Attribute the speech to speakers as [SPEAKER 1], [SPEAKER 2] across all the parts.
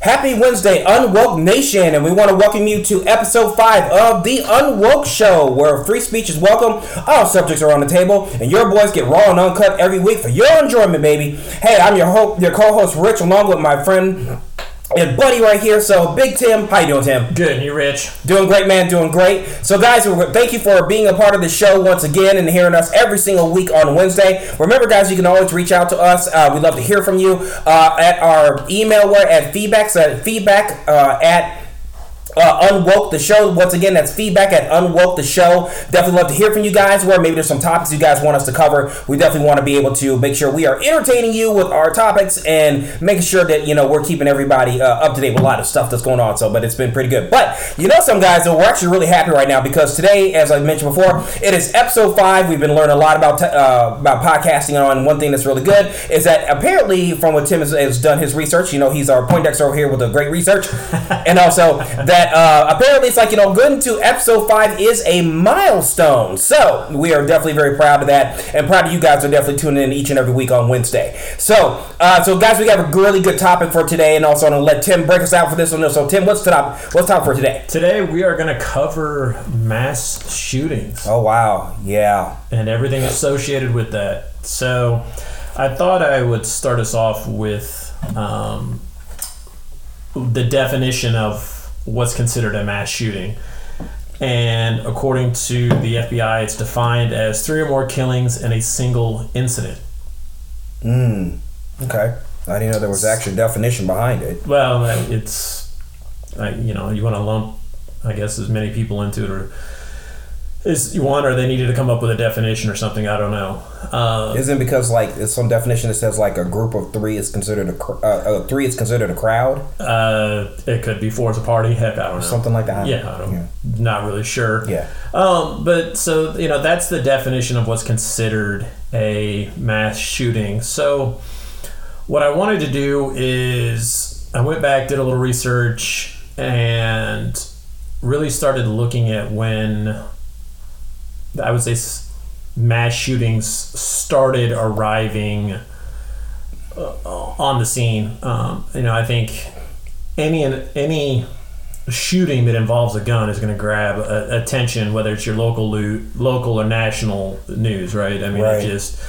[SPEAKER 1] Happy Wednesday, Unwoke Nation, and we want to welcome you to episode 5 of The Unwoke Show, where free speech is welcome, all subjects are on the table, and your boys get raw and uncut every week for your enjoyment, baby. Hey, I'm your, ho- your co-host Rich, along with my friend and buddy right here. So, Big Tim, how you doing, Tim?
[SPEAKER 2] Good, you Rich?
[SPEAKER 1] Doing great, man. Doing great. So, guys, we thank you for being a part of the show once again and hearing us every single week on Wednesday. Remember, guys, you can always reach out to us. Uh, we'd love to hear from you uh, at our email where at feedback at feedback uh, at uh, Unwoke the Show. Once again, that's feedback at Unwoke the Show. Definitely love to hear from you guys where maybe there's some topics you guys want us to cover. We definitely want to be able to make sure we are entertaining you with our topics and making sure that, you know, we're keeping everybody uh, up to date with a lot of stuff that's going on. So, but it's been pretty good. But, you know, some guys, though, we're actually really happy right now because today, as I mentioned before, it is episode five. We've been learning a lot about, uh, about podcasting on. One thing that's really good is that apparently, from what Tim has, has done his research, you know, he's our Poindexter over here with a great research. and also that uh, apparently it's like, you know, good to episode five is a milestone. So we are definitely very proud of that and proud of you guys are definitely tuning in each and every week on Wednesday. So, uh, so guys, we have a really good topic for today and also I'm going to let Tim break us out for this one. So Tim, what's the top, what's top for today?
[SPEAKER 2] Today we are going to cover mass shootings.
[SPEAKER 1] Oh, wow. Yeah.
[SPEAKER 2] And everything associated with that. So I thought I would start us off with um, the definition of what's considered a mass shooting. And according to the FBI, it's defined as three or more killings in a single incident.
[SPEAKER 1] Mm. Okay. I didn't know there was actually a definition behind it.
[SPEAKER 2] Well, it's, like, you know, you want to lump, I guess, as many people into it or is you want or they needed to come up with a definition or something i don't know.
[SPEAKER 1] Uh, isn't because like it's some definition that says like a group of three is considered a uh, uh, three is considered a crowd?
[SPEAKER 2] Uh, it could be four is a party heck i don't know.
[SPEAKER 1] Something like that.
[SPEAKER 2] Yeah i don't yeah. not really sure.
[SPEAKER 1] Yeah.
[SPEAKER 2] Um, but so you know that's the definition of what's considered a mass shooting. So what i wanted to do is i went back did a little research and really started looking at when I would say mass shootings started arriving uh, on the scene. Um, you know, I think any any shooting that involves a gun is going to grab uh, attention, whether it's your local loot, local or national news, right? I mean, right. just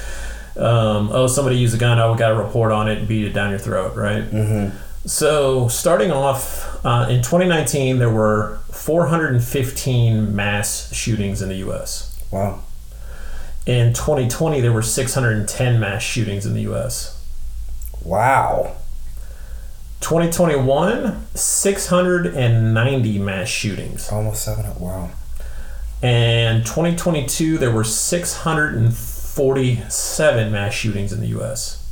[SPEAKER 2] um, oh, somebody used a gun. Oh, we got a report on it and beat it down your throat, right?
[SPEAKER 1] Mm-hmm.
[SPEAKER 2] So, starting off uh, in 2019, there were 415 mass shootings in the U.S.
[SPEAKER 1] Wow.
[SPEAKER 2] In 2020, there were 610 mass shootings in the U.S.
[SPEAKER 1] Wow.
[SPEAKER 2] 2021, 690 mass shootings.
[SPEAKER 1] Almost 700. Wow.
[SPEAKER 2] And 2022, there were 647 mass shootings in the U.S.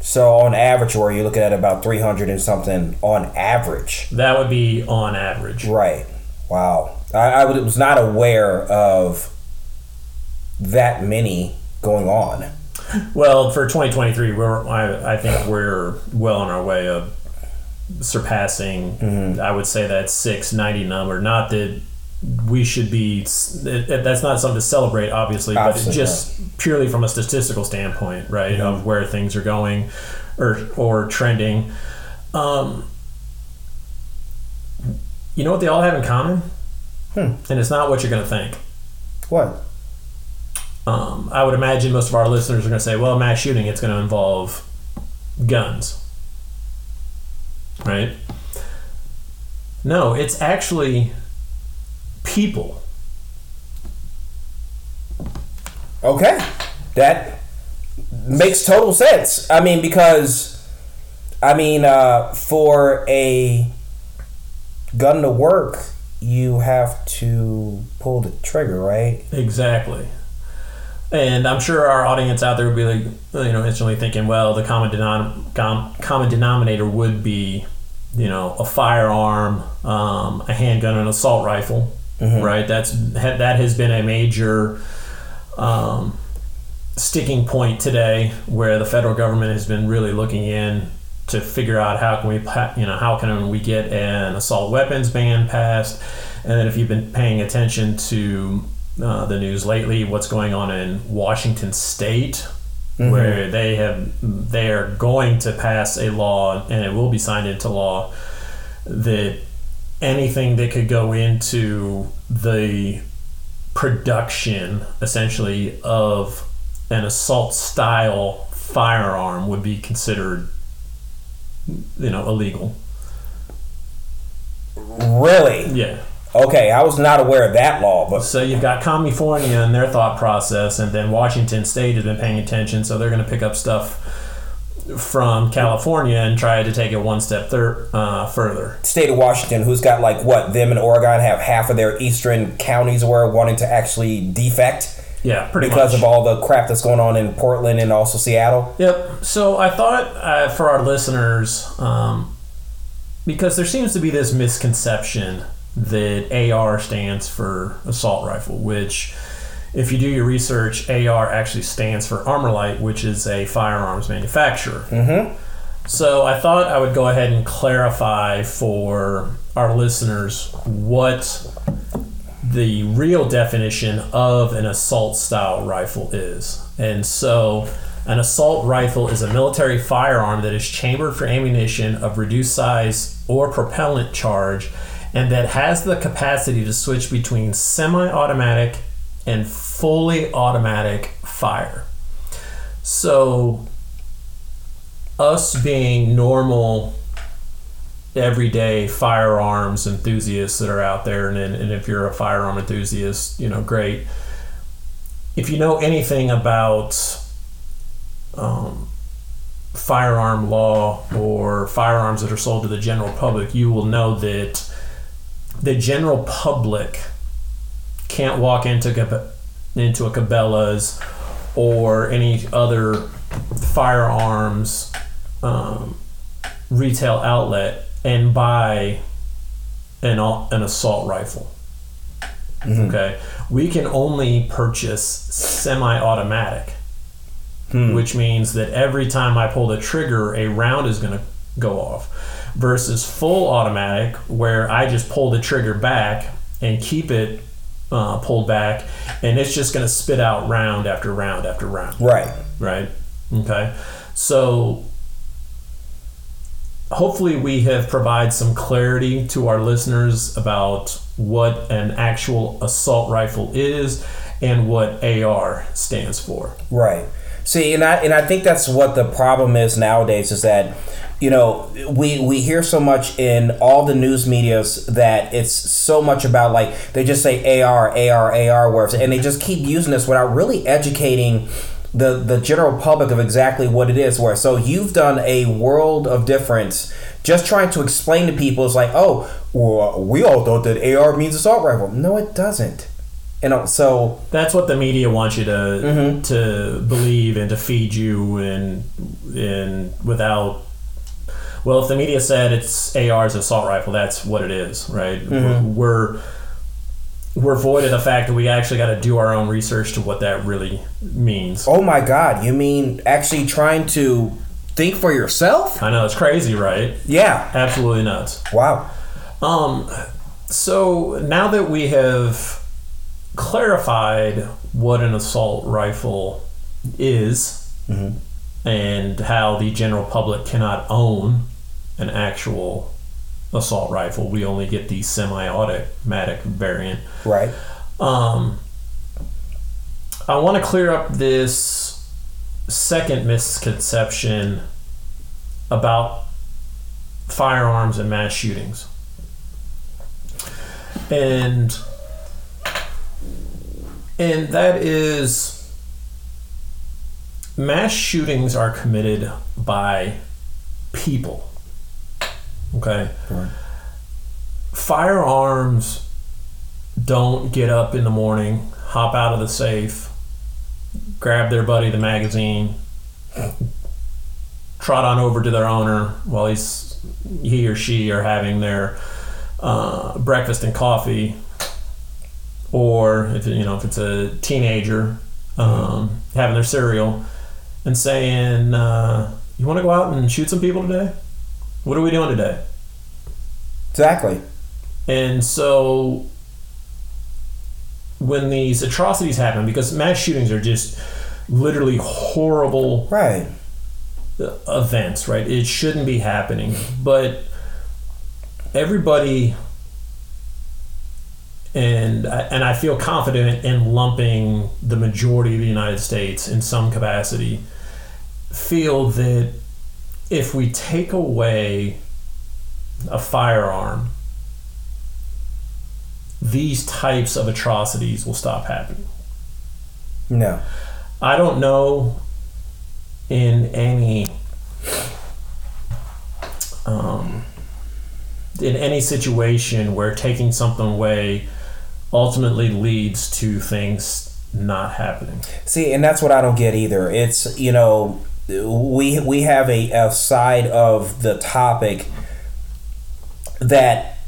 [SPEAKER 1] So on average, where you're looking at about 300 and something on average.
[SPEAKER 2] That would be on average.
[SPEAKER 1] Right. Wow. I, I was not aware of that many going on.
[SPEAKER 2] Well, for 2023, we're I, I think we're well on our way of surpassing. Mm-hmm. I would say that 690 number. Not that we should be. That's not something to celebrate, obviously, Absolutely. but just purely from a statistical standpoint, right, mm-hmm. of where things are going, or or trending. Um, you know what they all have in common?
[SPEAKER 1] Hmm.
[SPEAKER 2] And it's not what you're going to think.
[SPEAKER 1] What?
[SPEAKER 2] Um, I would imagine most of our listeners are going to say, well, mass shooting, it's going to involve guns. Right? No, it's actually people.
[SPEAKER 1] Okay. That makes total sense. I mean, because, I mean, uh, for a gun to work, you have to pull the trigger, right?
[SPEAKER 2] Exactly. And I'm sure our audience out there would be like, you know, instantly thinking, well, the common, denom- com- common denominator would be, you know, a firearm, um, a handgun, and an assault rifle, mm-hmm. right? That's that has been a major um, sticking point today, where the federal government has been really looking in to figure out how can we you know how can we get an assault weapons ban passed? And then if you've been paying attention to uh, the news lately what's going on in washington state where they have they are going to pass a law and it will be signed into law that anything that could go into the production essentially of an assault style firearm would be considered you know illegal
[SPEAKER 1] Really?
[SPEAKER 2] yeah
[SPEAKER 1] Okay, I was not aware of that law, but
[SPEAKER 2] so you've got California and their thought process, and then Washington State has been paying attention, so they're going to pick up stuff from California and try to take it one step thir- uh, further.
[SPEAKER 1] state of Washington, who's got like what them and Oregon have half of their eastern counties were wanting to actually defect
[SPEAKER 2] Yeah, pretty
[SPEAKER 1] because
[SPEAKER 2] much.
[SPEAKER 1] of all the crap that's going on in Portland and also Seattle.
[SPEAKER 2] Yep. So I thought uh, for our listeners, um, because there seems to be this misconception that AR stands for assault rifle, which, if you do your research, AR actually stands for ArmaLite, which is a firearms manufacturer.
[SPEAKER 1] Mm-hmm.
[SPEAKER 2] So I thought I would go ahead and clarify for our listeners what the real definition of an assault style rifle is. And so an assault rifle is a military firearm that is chambered for ammunition of reduced size or propellant charge and that has the capacity to switch between semi-automatic and fully automatic fire. So us being normal everyday firearms enthusiasts that are out there. And, and if you're a firearm enthusiast you know great. If you know anything about um, firearm law or firearms that are sold to the general public you will know that the general public can't walk into into a Cabela's or any other firearms um, retail outlet and buy an, an assault rifle. Okay, we can only purchase semi-automatic, which means that every time I pull the trigger, a round is going to go off. Versus full automatic, where I just pull the trigger back and keep it uh, pulled back, and it's just going to spit out round after round after round
[SPEAKER 1] Right.
[SPEAKER 2] right? Okay. So hopefully we have provided some clarity to our listeners about what an actual assault rifle is and what AR stands for.
[SPEAKER 1] Right. See, and I and I think that's what the problem is nowadays is that you know we we hear so much in all the news medias that it's so much about like they just say AR AR AR words and they just keep using this without really educating the the general public of exactly what it is where. So you've done a world of difference. Just trying to explain to people is like oh well, we all thought that AR means assault rifle. No it doesn't. You uh, know so
[SPEAKER 2] That's what the media wants you to mm-hmm. to believe and to feed you and and without well if the media said it's AR's assault rifle that's what it is right? Mm-hmm. We're we're void of the fact that we actually got to do our own research to what that really means.
[SPEAKER 1] Oh my God! You mean actually trying to think for yourself?
[SPEAKER 2] I know it's crazy, right?
[SPEAKER 1] Yeah.
[SPEAKER 2] Absolutely nuts.
[SPEAKER 1] Wow.
[SPEAKER 2] Um, so now that we have clarified what an assault rifle is and how the general public cannot own an actual assault rifle, we only get the semi-automatic variant.
[SPEAKER 1] Right.
[SPEAKER 2] Um, I want to clear up this second misconception about firearms and mass shootings. And and that is mass shootings are committed by people. Okay?
[SPEAKER 1] Right.
[SPEAKER 2] Firearms don't get up in the morning, hop out of the safe, grab their buddy the magazine, trot on over to their owner while he's he or she are having their uh, breakfast and coffee, or if you know if it's a teenager um, having their cereal, and saying, uh, "You want to go out and shoot some people today? What are we doing today?"
[SPEAKER 1] Exactly.
[SPEAKER 2] And so when these atrocities happen, because mass shootings are just literally horrible
[SPEAKER 1] Right.
[SPEAKER 2] events, right? It shouldn't be happening, but everybody and and I feel confident in lumping the majority of the United States in some capacity feel that if we take away a firearm these types of atrocities will stop happening.
[SPEAKER 1] No.
[SPEAKER 2] I don't know in any um, in any situation where taking something away ultimately leads to things not happening.
[SPEAKER 1] See, and that's what I don't get either. It's you know, we we have a, a side of the topic that,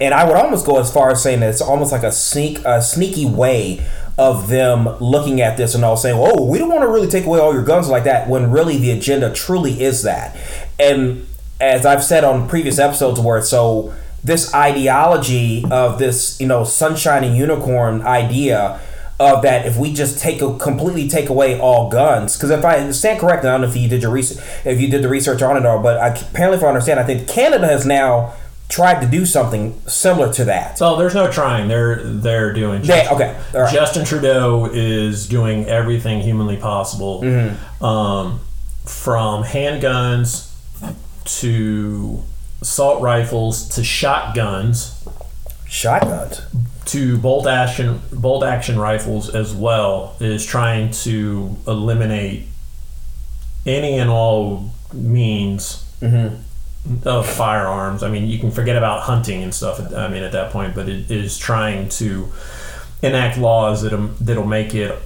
[SPEAKER 1] and I would almost go as far as saying that it's almost like a sneak a sneaky way of them looking at this and all saying, "Oh, we don't want to really take away all your guns like that," when really the agenda truly is that. And as I've said on previous episodes, where so this ideology of this you know sunshine and unicorn idea of that if we just take a, completely take away all guns because if I understand correctly, I don't know if you did your research if you did the research on it or but I, apparently if I understand, I think Canada has now tried to do something similar to that.
[SPEAKER 2] So there's no trying. They're they're doing.
[SPEAKER 1] They- okay, all right.
[SPEAKER 2] Justin Trudeau is doing everything humanly possible,
[SPEAKER 1] Mm-hmm.
[SPEAKER 2] um, from handguns to assault rifles to shotguns
[SPEAKER 1] Shotguns.
[SPEAKER 2] To bolt action bolt action rifles as well is trying to eliminate any and all means mm-hmm. of firearms. I mean, you can forget about hunting and stuff. I mean, at that point, but it is trying to enact laws that that'll make it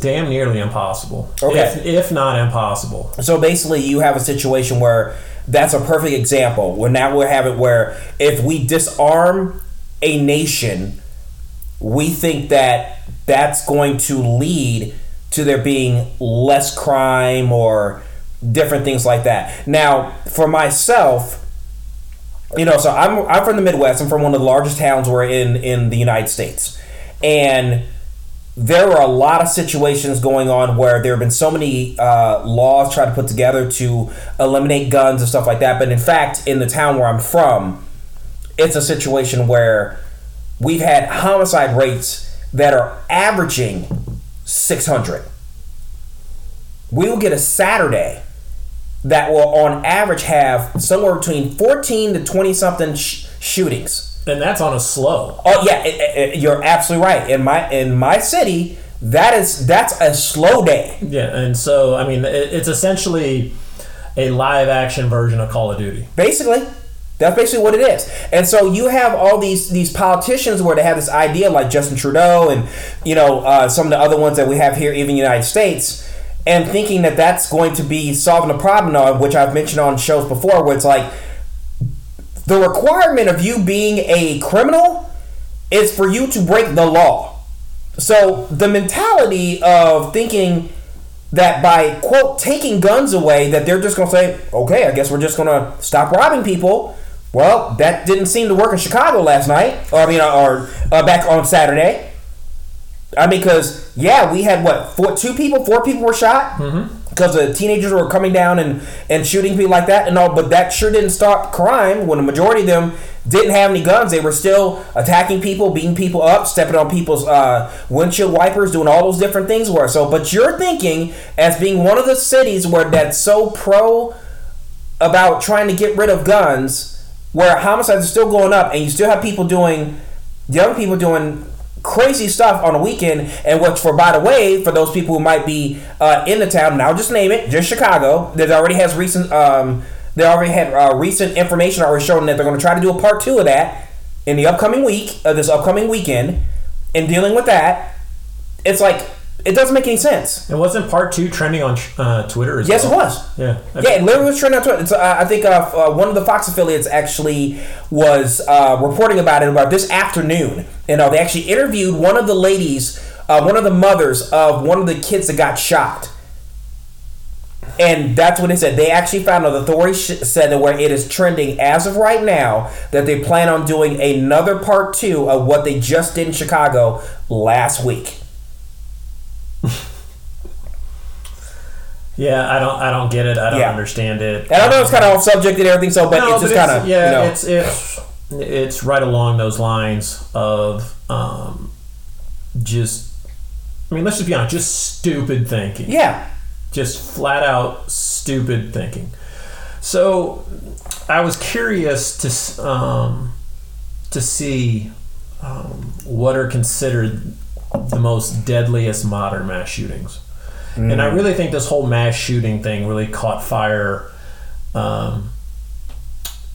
[SPEAKER 2] damn nearly impossible,
[SPEAKER 1] Okay.
[SPEAKER 2] if, if not impossible.
[SPEAKER 1] So basically, you have a situation where that's a perfect example. Where now we have it where if we disarm a nation, we think that that's going to lead to there being less crime or different things like that. Now, for myself, you know, so I'm I'm from the Midwest. I'm from one of the largest towns we're in in the United States, and there are a lot of situations going on where there have been so many uh, laws tried to put together to eliminate guns and stuff like that. But in fact, in the town where I'm from, it's a situation where we've had homicide rates that are averaging 600. We will get a Saturday that will, on average, have somewhere between 14 to 20 something sh- shootings.
[SPEAKER 2] And that's on a slow.
[SPEAKER 1] Oh yeah, it- it- it- you're absolutely right. In my in my city, that is that's a slow day.
[SPEAKER 2] Yeah, and so I mean, it, it's essentially a live action version of Call of Duty.
[SPEAKER 1] Basically, that's basically what it is. And so you have all these these politicians where they have this idea, like Justin Trudeau and you know uh, some of the other ones that we have here, even in the United States, and thinking that that's going to be solving the problem, now, which I've mentioned on shows before, where it's like the requirement of you being a criminal is for you to break the law. So the mentality of thinking that by quote taking guns away that they're just going to say, "Okay, I guess we're just going to stop robbing people." Well, that didn't seem to work in Chicago last night, or I mean, or uh, back on Saturday. I mean, because yeah, we had what four, two people, four people were shot because the teenagers were coming down and and shooting people like that and all. But that sure didn't stop crime. When the majority of them didn't have any guns, they were still attacking people, beating people up, stepping on people's uh, windshield wipers, doing all those different things. Where so, but you're thinking as being one of the cities where that's so pro about trying to get rid of guns, where homicides are still going up, and you still have people doing, young people doing crazy stuff on the weekend, and which, for by the way, for those people who might be uh, in the town, now just name it, just Chicago, that already has recent, um, they already had uh, recent information already showing that they're going to try to do a part two of that in the upcoming week, of this upcoming weekend, and dealing with that. It's like it doesn't make any sense.
[SPEAKER 2] It wasn't part two trending on uh, Twitter as
[SPEAKER 1] Yes, it was.
[SPEAKER 2] Yeah.
[SPEAKER 1] Yeah, it literally was trending on Twitter. Uh, I think uh, uh, one of the Fox affiliates actually was uh, reporting about it about this afternoon. You know, they actually interviewed one of the ladies, uh, one of the mothers of one of the kids that got shot. And that's what they said. They actually found out the authorities sh- said that where it is trending as of right now that they plan on doing another part two of what they just did in Chicago last week.
[SPEAKER 2] Yeah, I don't I don't get it. I don't
[SPEAKER 1] Yeah.
[SPEAKER 2] understand it.
[SPEAKER 1] And I don't know it's kind of off subject and everything, so but it's just kind of
[SPEAKER 2] yeah,
[SPEAKER 1] you know,
[SPEAKER 2] it's it's it's right along those lines of um, just. I mean, let's just be honest. Just stupid thinking.
[SPEAKER 1] yeah,
[SPEAKER 2] Just flat out stupid thinking. So, I was curious to s- um, to see um, what are considered the most deadliest modern mass shootings. And I really think this whole mass shooting thing really caught fire um,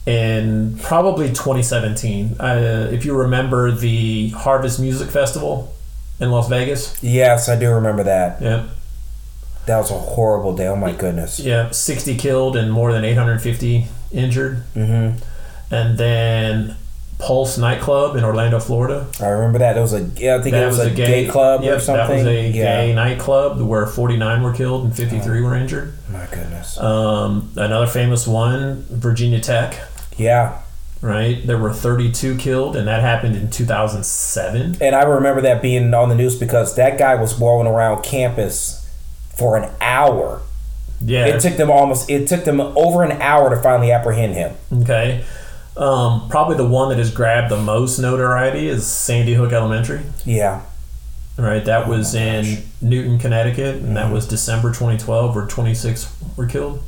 [SPEAKER 2] in probably 2017. Uh, if you remember the Harvest Music Festival in Las Vegas,
[SPEAKER 1] yes, I do remember that.
[SPEAKER 2] yeah,
[SPEAKER 1] That was a horrible day. Oh my goodness.
[SPEAKER 2] yeah, 60 killed and more than 850 injured.
[SPEAKER 1] hmm
[SPEAKER 2] And then Pulse nightclub in Orlando, Florida.
[SPEAKER 1] I remember that. It was a yeah, I think it was, a, gay, club
[SPEAKER 2] yep,
[SPEAKER 1] or something.
[SPEAKER 2] That was a
[SPEAKER 1] yeah.
[SPEAKER 2] gay nightclub where 49 were killed and 53 were injured.
[SPEAKER 1] My goodness.
[SPEAKER 2] Um, another famous one, Virginia Tech.
[SPEAKER 1] yeah,
[SPEAKER 2] right? There were 32 killed, and that happened in 2007.
[SPEAKER 1] and I remember that being on the news because that guy was blowing around campus for an hour.
[SPEAKER 2] Yeah.
[SPEAKER 1] It took them almost. It took them over an hour to finally apprehend him.
[SPEAKER 2] okay. Um, probably the one that has grabbed the most notoriety is Sandy Hook Elementary,
[SPEAKER 1] Yeah.
[SPEAKER 2] right? That was in
[SPEAKER 1] gosh.
[SPEAKER 2] Newtown, Connecticut, and that was December 2012, where 26 were killed.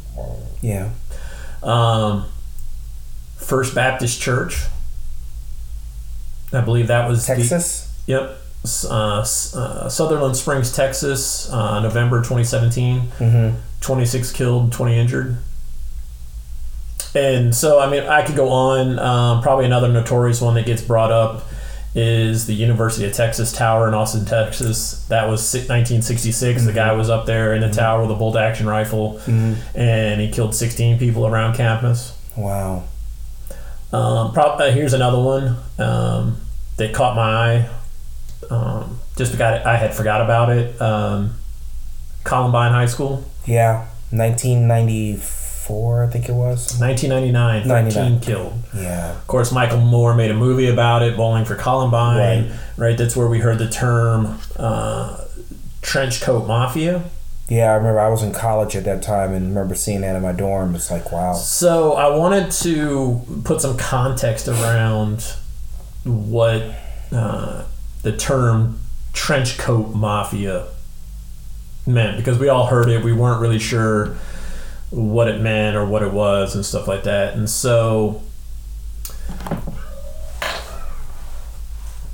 [SPEAKER 1] Yeah.
[SPEAKER 2] Um, First Baptist Church, I believe that was the-
[SPEAKER 1] Texas.
[SPEAKER 2] yep. Uh, uh, Sutherland Springs, Texas, uh, November 2017.
[SPEAKER 1] mm-hmm.
[SPEAKER 2] 26 killed, 20 injured. And so, I mean, I could go on. Um, probably another notorious one that gets brought up is the University of Texas Tower in Austin, Texas. That was si- 1966. The guy was up there in the tower with a bolt action rifle, and he killed 16 people around campus.
[SPEAKER 1] Wow.
[SPEAKER 2] Um, prob- uh, here's another one um, that caught my eye. Um, just because I had forgot about it. Um, Columbine High School.
[SPEAKER 1] Yeah. 1994, I think it was.
[SPEAKER 2] 1999, 13
[SPEAKER 1] 99.
[SPEAKER 2] killed.
[SPEAKER 1] Yeah.
[SPEAKER 2] Of course, Michael Moore made a movie about it, Bowling for Columbine. Right. That's where we heard the term uh, trench coat mafia.
[SPEAKER 1] Yeah, I remember I was in college at that time and remember seeing that in my dorm. It's like, wow.
[SPEAKER 2] So I wanted to put some context around what uh, the term trench coat mafia meant because we all heard it. We weren't really sure what it meant or what it was and stuff like that. And so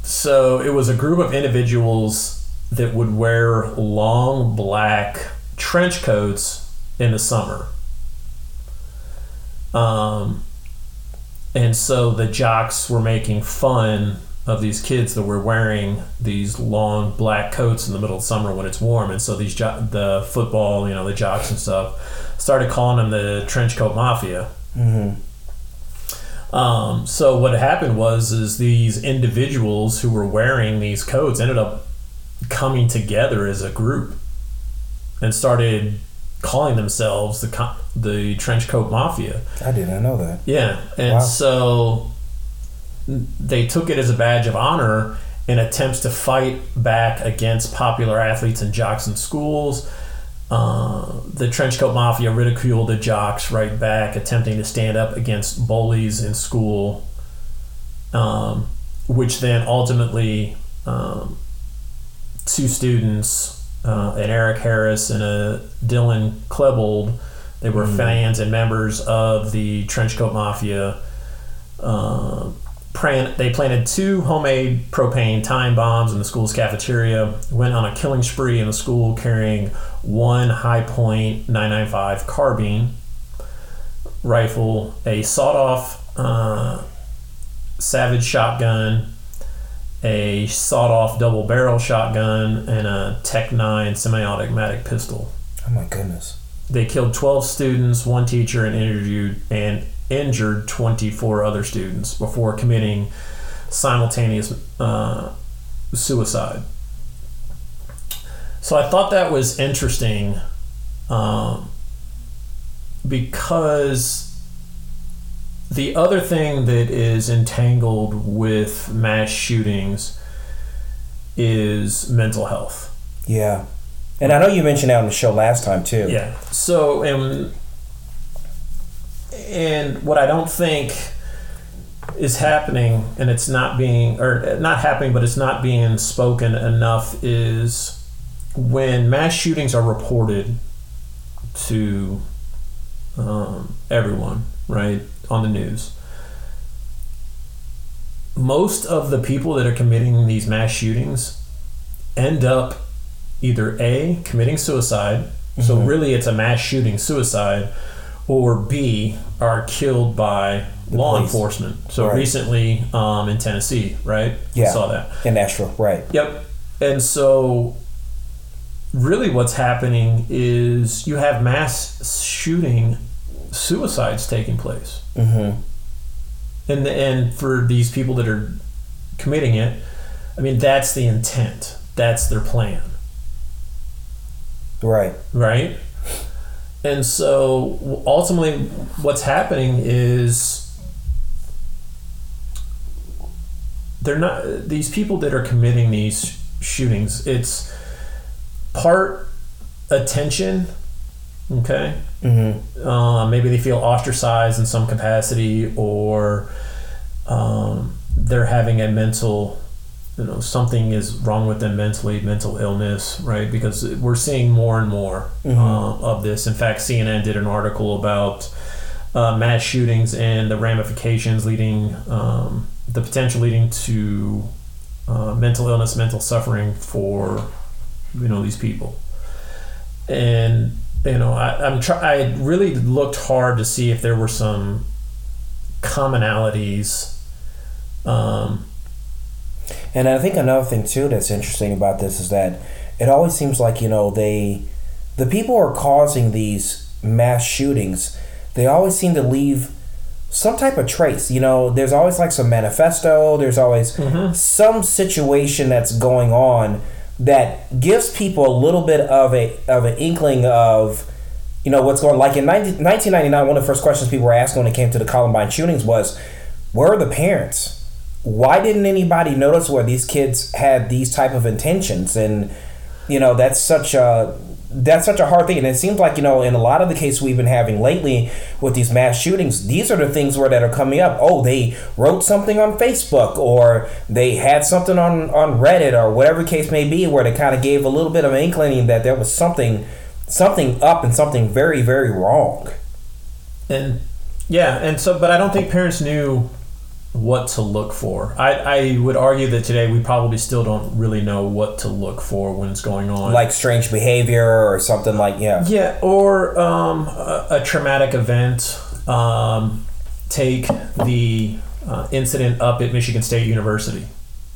[SPEAKER 2] so it was a group of individuals that would wear long black trench coats in the summer. Um, and so the jocks were making fun of these kids that were wearing these long black coats in the middle of summer when it's warm. And so these jo- the football, you know, the jocks and stuff started calling them the trench coat mafia. Um, so what happened was is these individuals who were wearing these coats ended up coming together as a group and started calling themselves the the trench coat mafia.
[SPEAKER 1] I did not know that.
[SPEAKER 2] Yeah, and
[SPEAKER 1] Wow.
[SPEAKER 2] so they took it as a badge of honor in attempts to fight back against popular athletes and jocks in schools. Uh, the trenchcoat mafia ridiculed the jocks right back, attempting to stand up against bullies in school, um, which then ultimately um, two students, uh, an Eric Harris and a Dylan Klebold, they were fans and members of the Trenchcoat Mafia. Uh, they planted two homemade propane time bombs in the school's cafeteria, went on a killing spree in the school carrying one Hi-Point 995 carbine rifle, a sawed off uh, Savage shotgun, a sawed off double barrel shotgun, and a TEC-9 semi automatic pistol.
[SPEAKER 1] Oh my goodness.
[SPEAKER 2] They killed 12 students, one teacher, and interviewed and injured 24 other students before committing simultaneous uh, suicide. So I thought that was interesting um, because the other thing that is entangled with mass shootings is mental health.
[SPEAKER 1] Yeah. And I know you mentioned that on the show last time too.
[SPEAKER 2] Yeah. So and and what I don't think is happening, and it's not being or not happening, but it's not being spoken enough is when mass shootings are reported to um, everyone, right, on the news. Most of the people that are committing these mass shootings end up either A, committing suicide, so really it's a mass shooting suicide, or B, are killed by law
[SPEAKER 1] police.
[SPEAKER 2] enforcement. So
[SPEAKER 1] Right.
[SPEAKER 2] recently um, in Tennessee, right?
[SPEAKER 1] Yeah.
[SPEAKER 2] saw that.
[SPEAKER 1] In Nashville, right?
[SPEAKER 2] Yep. And so, really, what's happening is you have mass shooting suicides taking place.
[SPEAKER 1] Mm-hmm.
[SPEAKER 2] And, and for these people that are committing it, I mean, that's the intent, that's their plan,
[SPEAKER 1] Right.
[SPEAKER 2] right? And so, ultimately, what's happening is they're not these people that are committing these shootings it's part attention okay
[SPEAKER 1] Mm-hmm.
[SPEAKER 2] uh, maybe they feel ostracized in some capacity or um, they're having a mental you know something is wrong with them mentally mental illness right? Because we're seeing more and more uh, of this. In fact cnn did an article about uh, mass shootings and the ramifications leading um, the potential leading to uh, mental illness mental suffering for you know these people. And you know I, i'm try- i really looked hard to see if there were some commonalities um,
[SPEAKER 1] And I think another thing too that's interesting about this is that it always seems like you know they, the people who are causing these mass shootings, they always seem to leave some type of trace. You know, there's always like some manifesto. There's always mm-hmm. some situation that's going on that gives people a little bit of a of an inkling of you know what's going on. like in 19, 1999 one of the first questions people were asking when it came to the columbine shootings was where are the parents why didn't anybody notice where these kids had these type of intentions? And you know that's such a that's such a hard thing. And it seems like you know in a lot of the cases we've been having lately with these mass shootings these are the things where that are coming up. Oh they wrote something on facebook or they had something on on reddit or whatever case may be where they kind of gave a little bit of an inkling that there was something something up and something very very wrong.
[SPEAKER 2] And yeah and so but i don't think parents knew what to look for I, I would argue that today we probably still don't really know what to look for when it's going on
[SPEAKER 1] like strange behavior or something like yeah
[SPEAKER 2] Yeah, or um, a, a traumatic event. Um, take the uh, incident up at Michigan State University.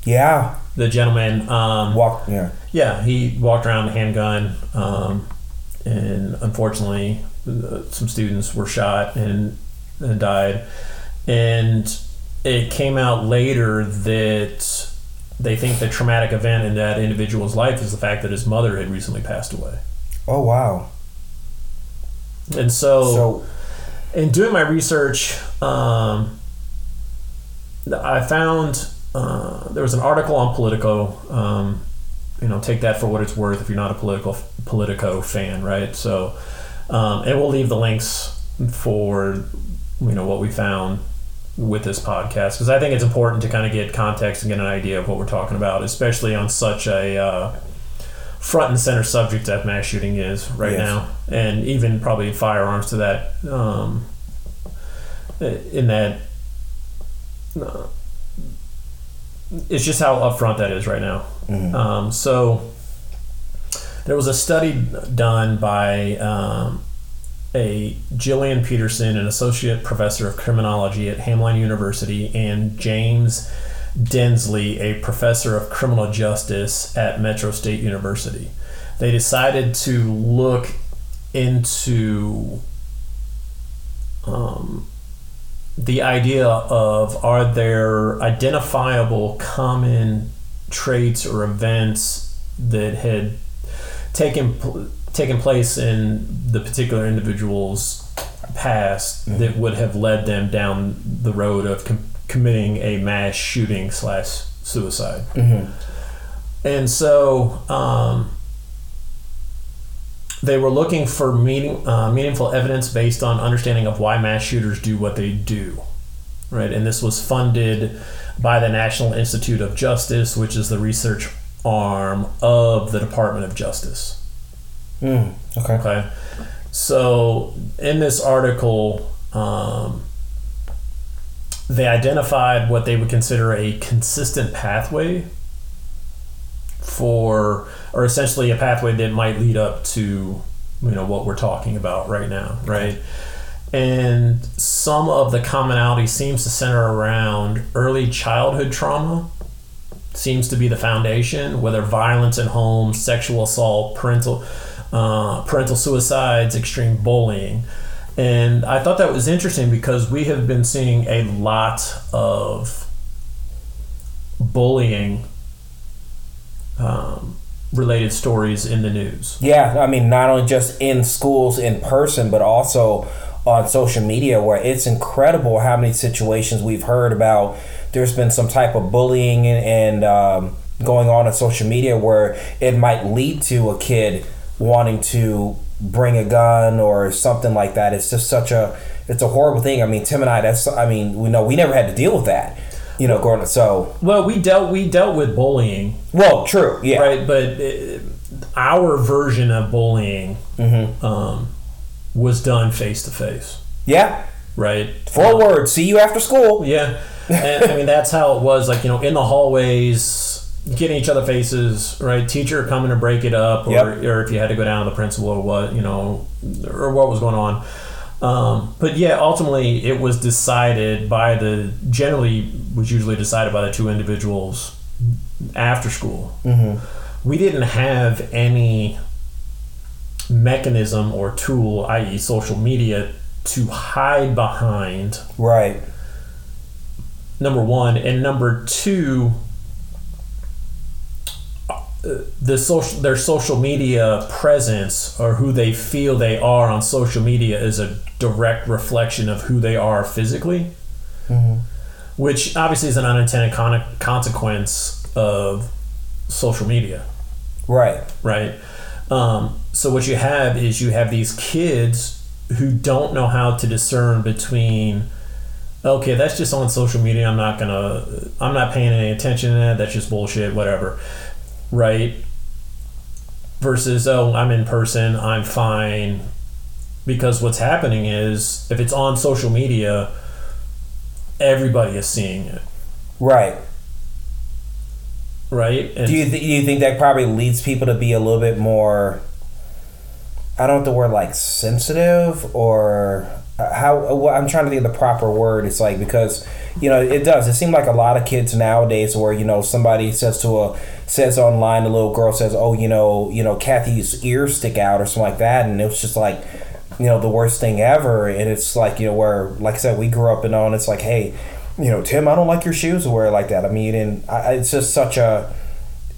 [SPEAKER 1] yeah
[SPEAKER 2] The gentleman, um,
[SPEAKER 1] walk yeah
[SPEAKER 2] yeah, he walked around with a handgun, um, and unfortunately, uh, some students were shot and, and died. And it came out later that they think the traumatic event in that individual's life is the fact that his mother had recently passed away.
[SPEAKER 1] oh wow
[SPEAKER 2] And so
[SPEAKER 1] so
[SPEAKER 2] in doing my research, um, I found uh, there was an article on Politico. Um, you know, take that for what it's worth if you're not a political Politico fan, right? So, um, and we'll leave the links for you know what we found with this podcast because I think it's important to kind of get context and get an idea of what we're talking about, especially on such a uh, front and center subject that mass shooting is right
[SPEAKER 1] Yes.
[SPEAKER 2] now, and even probably firearms to that um, in that. uh, it's just how upfront that is right now. Um, so there was a study done by um, a Jillian Peterson, an associate professor of criminology at Hamline University, and James Densley, a professor of criminal justice at Metro State University. They decided to look into um, the idea of are there identifiable common traits or events that had taken taken place in the particular individual's past that would have led them down the road of com- committing a mass shooting slash suicide. And so, um, they were looking for meaning, uh, meaningful evidence based on understanding of why mass shooters do what they do, right? And this was funded by the National Institute of Justice, which is the research arm of the Department of Justice.
[SPEAKER 1] Mm, okay.
[SPEAKER 2] Okay. So in this article, um, they identified what they would consider a consistent pathway for, or essentially a pathway that might lead up to, you know, what we're talking about right now, right? And some of the commonality seems to center around early childhood trauma seems to be the foundation, whether violence in home, sexual assault, parental uh, parental suicides, extreme bullying. And I thought that was interesting because we have been seeing a lot of bullying um, related stories in the news.
[SPEAKER 1] Yeah, I mean, not only just in schools in person, but also on social media, where it's incredible how many situations we've heard about. There's been some type of bullying and, and um, going on on social media where it might lead to a kid wanting to bring a gun or something like that. It's just such a it's a horrible thing. I mean, Tim and I. That's I mean, we know we never had to deal with that. You know, growing up. So
[SPEAKER 2] Well, we dealt we dealt with bullying,
[SPEAKER 1] well, true. Yeah.
[SPEAKER 2] right? But uh our version of bullying
[SPEAKER 1] Mm-hmm.
[SPEAKER 2] um, was done face to face,
[SPEAKER 1] Yeah.
[SPEAKER 2] right?
[SPEAKER 1] Forward. See you after school.
[SPEAKER 2] Yeah, and I mean that's how it was. Like you know, in the hallways, getting each other faces, right? Teacher coming to break it up, or,
[SPEAKER 1] Yep.
[SPEAKER 2] or if you had to go down to the principal or what, you know, or what was going on. Um, but yeah, ultimately it was decided by the generally was usually decided by the two individuals after school.
[SPEAKER 1] Mm-hmm.
[SPEAKER 2] We didn't have any mechanism or tool, i.e., social media, to hide behind
[SPEAKER 1] Right.
[SPEAKER 2] number one and number two the social their social media presence or who they feel they are on social media is a direct reflection of who they are physically which obviously is an unintended con- consequence of social media
[SPEAKER 1] Right.
[SPEAKER 2] right? Um, so what you have is you have these kids who don't know how to discern between, okay, that's just on social media. I'm not gonna, I'm not paying any attention to that. That's just bullshit, whatever, right? Versus, oh, I'm in person. I'm fine. Because what's happening is, if it's on social media, everybody is seeing it,
[SPEAKER 1] Right.
[SPEAKER 2] right? And
[SPEAKER 1] Do you th- do you think that probably leads people to be a little bit more? I don't know the word like sensitive or uh, how. Well, I'm trying to think of the proper word. It's like because you know it does. It seems like a lot of kids nowadays where you know somebody says to a says online a little girl says oh you know you know Kathy's ears stick out or something like that and it was just like you know the worst thing ever and it's like you know where like I said we grew up and on it's like hey you know Tim I don't like your shoes or wear like that I mean and I, it's just such a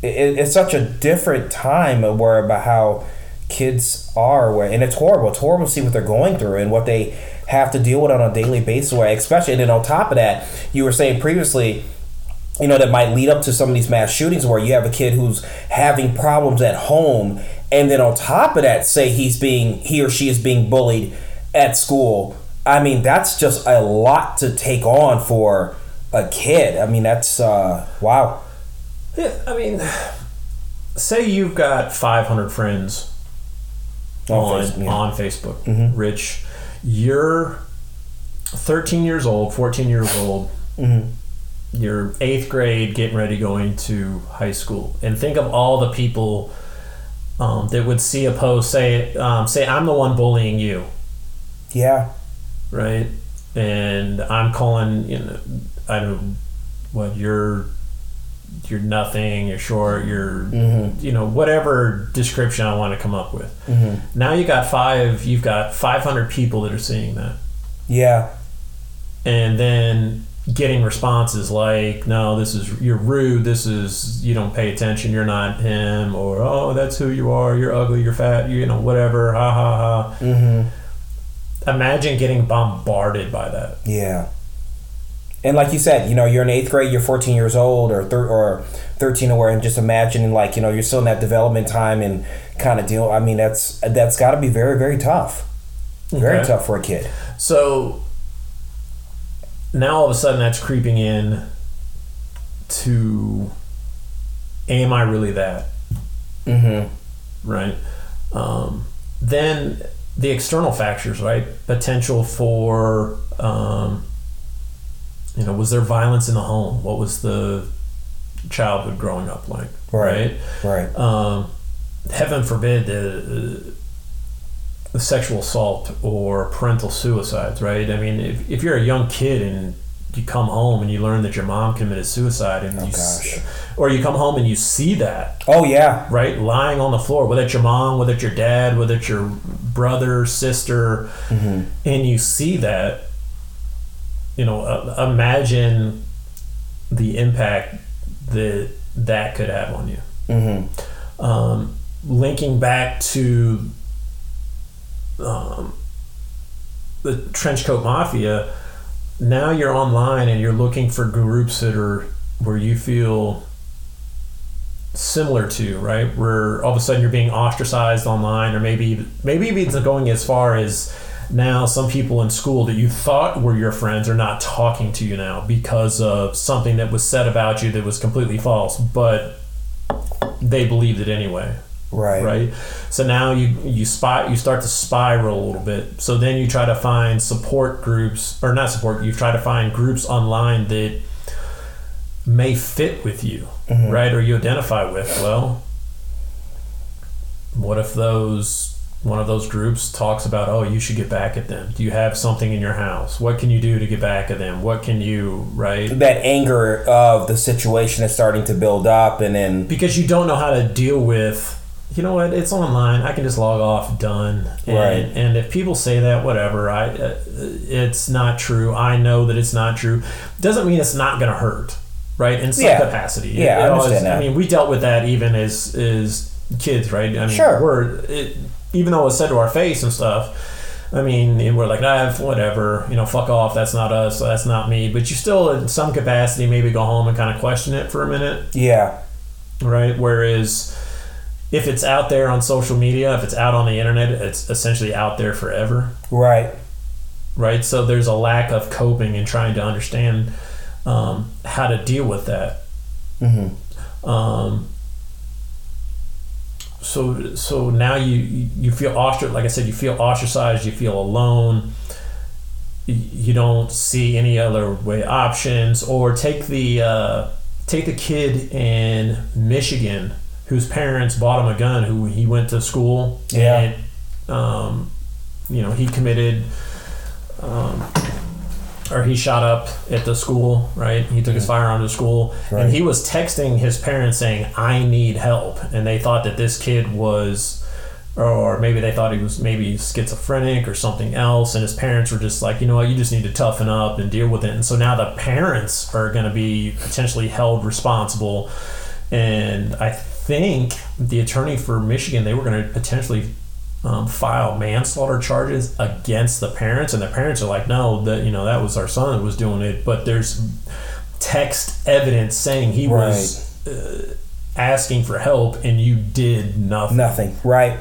[SPEAKER 1] it, it's such a different time where about how kids are where and it's horrible it's horrible to see what they're going through and what they have to deal with on a daily basis where especially and then on top of that you were saying previously you know that might lead up to some of these mass shootings where you have a kid who's having problems at home and then on top of that say he's being he or she is being bullied at school i mean that's just a lot to take on for a kid i mean that's uh wow
[SPEAKER 2] Yeah, I mean, say you've got 500 friends
[SPEAKER 1] On
[SPEAKER 2] on,
[SPEAKER 1] Facebook, yeah.
[SPEAKER 2] on Facebook. Rich, you're 13 years old, 14 years old. You're eighth grade, getting ready going to high school, and think of all the people um, that would see a post say, um, "Say I'm the one bullying you."
[SPEAKER 1] yeah
[SPEAKER 2] right? And I'm calling, you know, I don't, what you're, you're nothing, you're short, you're, you know, whatever description I want to come up with. Now you got five, you've got 500 people that are seeing that,
[SPEAKER 1] yeah
[SPEAKER 2] and then getting responses like, "No, this is you're rude. This is you don't pay attention. You're not him," or "Oh, that's who you are. You're ugly. You're fat. You know, whatever." Ha ha ha.
[SPEAKER 1] mm-hmm
[SPEAKER 2] Imagine getting bombarded by that.
[SPEAKER 1] Yeah. And like you said, you know, you're in eighth grade, you're 14 years old or thir- or 13 or where, and just imagining like you know you're still in that development time and kind of deal. I mean, that's that's got to be very very tough, very
[SPEAKER 2] Okay.
[SPEAKER 1] tough for a kid.
[SPEAKER 2] So now all of a sudden that's creeping in to am I really that?
[SPEAKER 1] Mm-hmm.
[SPEAKER 2] Right? Um, then the external factors, right? Potential for, um, you know, was there violence in the home? What was the childhood growing up like?
[SPEAKER 1] Right. Right.
[SPEAKER 2] um, heaven forbid the, the sexual assault or parental suicides, right? I mean, if, if you're a young kid and you come home and you learn that your mom committed suicide, and
[SPEAKER 1] Oh,
[SPEAKER 2] you,
[SPEAKER 1] gosh.
[SPEAKER 2] or you come home and you see that,
[SPEAKER 1] Oh yeah.
[SPEAKER 2] right, lying on the floor, whether it's your mom, whether it's your dad, whether it's your brother, sister,
[SPEAKER 1] Mm-hmm.
[SPEAKER 2] and you see that, you know, uh, imagine the impact that that could have on you
[SPEAKER 1] Mm-hmm.
[SPEAKER 2] um, linking back to um, the trench coat mafia now you're online and you're looking for groups that are where you feel similar to right where all of a sudden you're being ostracized online or maybe maybe it's going as far as now some people in school that you thought were your friends are not talking to you now because of something that was said about you that was completely false but they believed it anyway
[SPEAKER 1] Right.
[SPEAKER 2] right? So now you you spot you start to spiral a little bit. So then you try to find support groups or not support you try to find groups online that may fit with you mm-hmm. right? Or you identify with. Well what if those one of those groups talks about oh you should get back at them. Do you have something in your house? What can you do to get back at them? What can you right?
[SPEAKER 1] That anger of the situation is starting to build up, and then
[SPEAKER 2] because you don't know how to deal with you know what it's online. I can just log off done. And,
[SPEAKER 1] Right.
[SPEAKER 2] and if people say that whatever i uh, it's not true. I know that it's not true. Doesn't mean it's not going to hurt right in some
[SPEAKER 1] Yeah.
[SPEAKER 2] capacity.
[SPEAKER 1] Yeah, I
[SPEAKER 2] It always-
[SPEAKER 1] understand that.
[SPEAKER 2] i mean we dealt with that even as as kids right? I mean
[SPEAKER 1] Sure.
[SPEAKER 2] we're it, even though it was said to our face and stuff I mean, we're like, ah, whatever, you know, fuck off. That's not us. That's not me. But you still, in some capacity, maybe go home and kind of question it for a minute
[SPEAKER 1] yeah,
[SPEAKER 2] right? Whereas if it's out there on social media, if it's out on the internet, it's essentially out there forever,
[SPEAKER 1] right.
[SPEAKER 2] right? So there's a lack of coping and trying to understand um, how to deal with that.
[SPEAKER 1] Mm-hmm.
[SPEAKER 2] Um, so so now you you feel ostracized. Like I said, you feel ostracized. You feel alone. You- don't see any other way options. Or take the uh, take the kid in Michigan whose parents bought him a gun. Who he went to school
[SPEAKER 1] Yeah.
[SPEAKER 2] and um, you know he committed. Um, or he shot up at the school, right? He took his firearm to school,
[SPEAKER 1] Right.
[SPEAKER 2] and he was texting his parents saying, "I need help," and they thought that this kid was, or maybe they thought he was maybe schizophrenic or something else, and his parents were just like, "You know what? You just need to toughen up and deal with it." And so now the parents are going to be potentially held responsible, and I think the attorney for Michigan they were going to potentially um, file manslaughter charges against the parents, and the parents are like, "No, that you know that was our son that was doing it." But there's text evidence saying he was uh, asking for help, and you did nothing.
[SPEAKER 1] Nothing, right?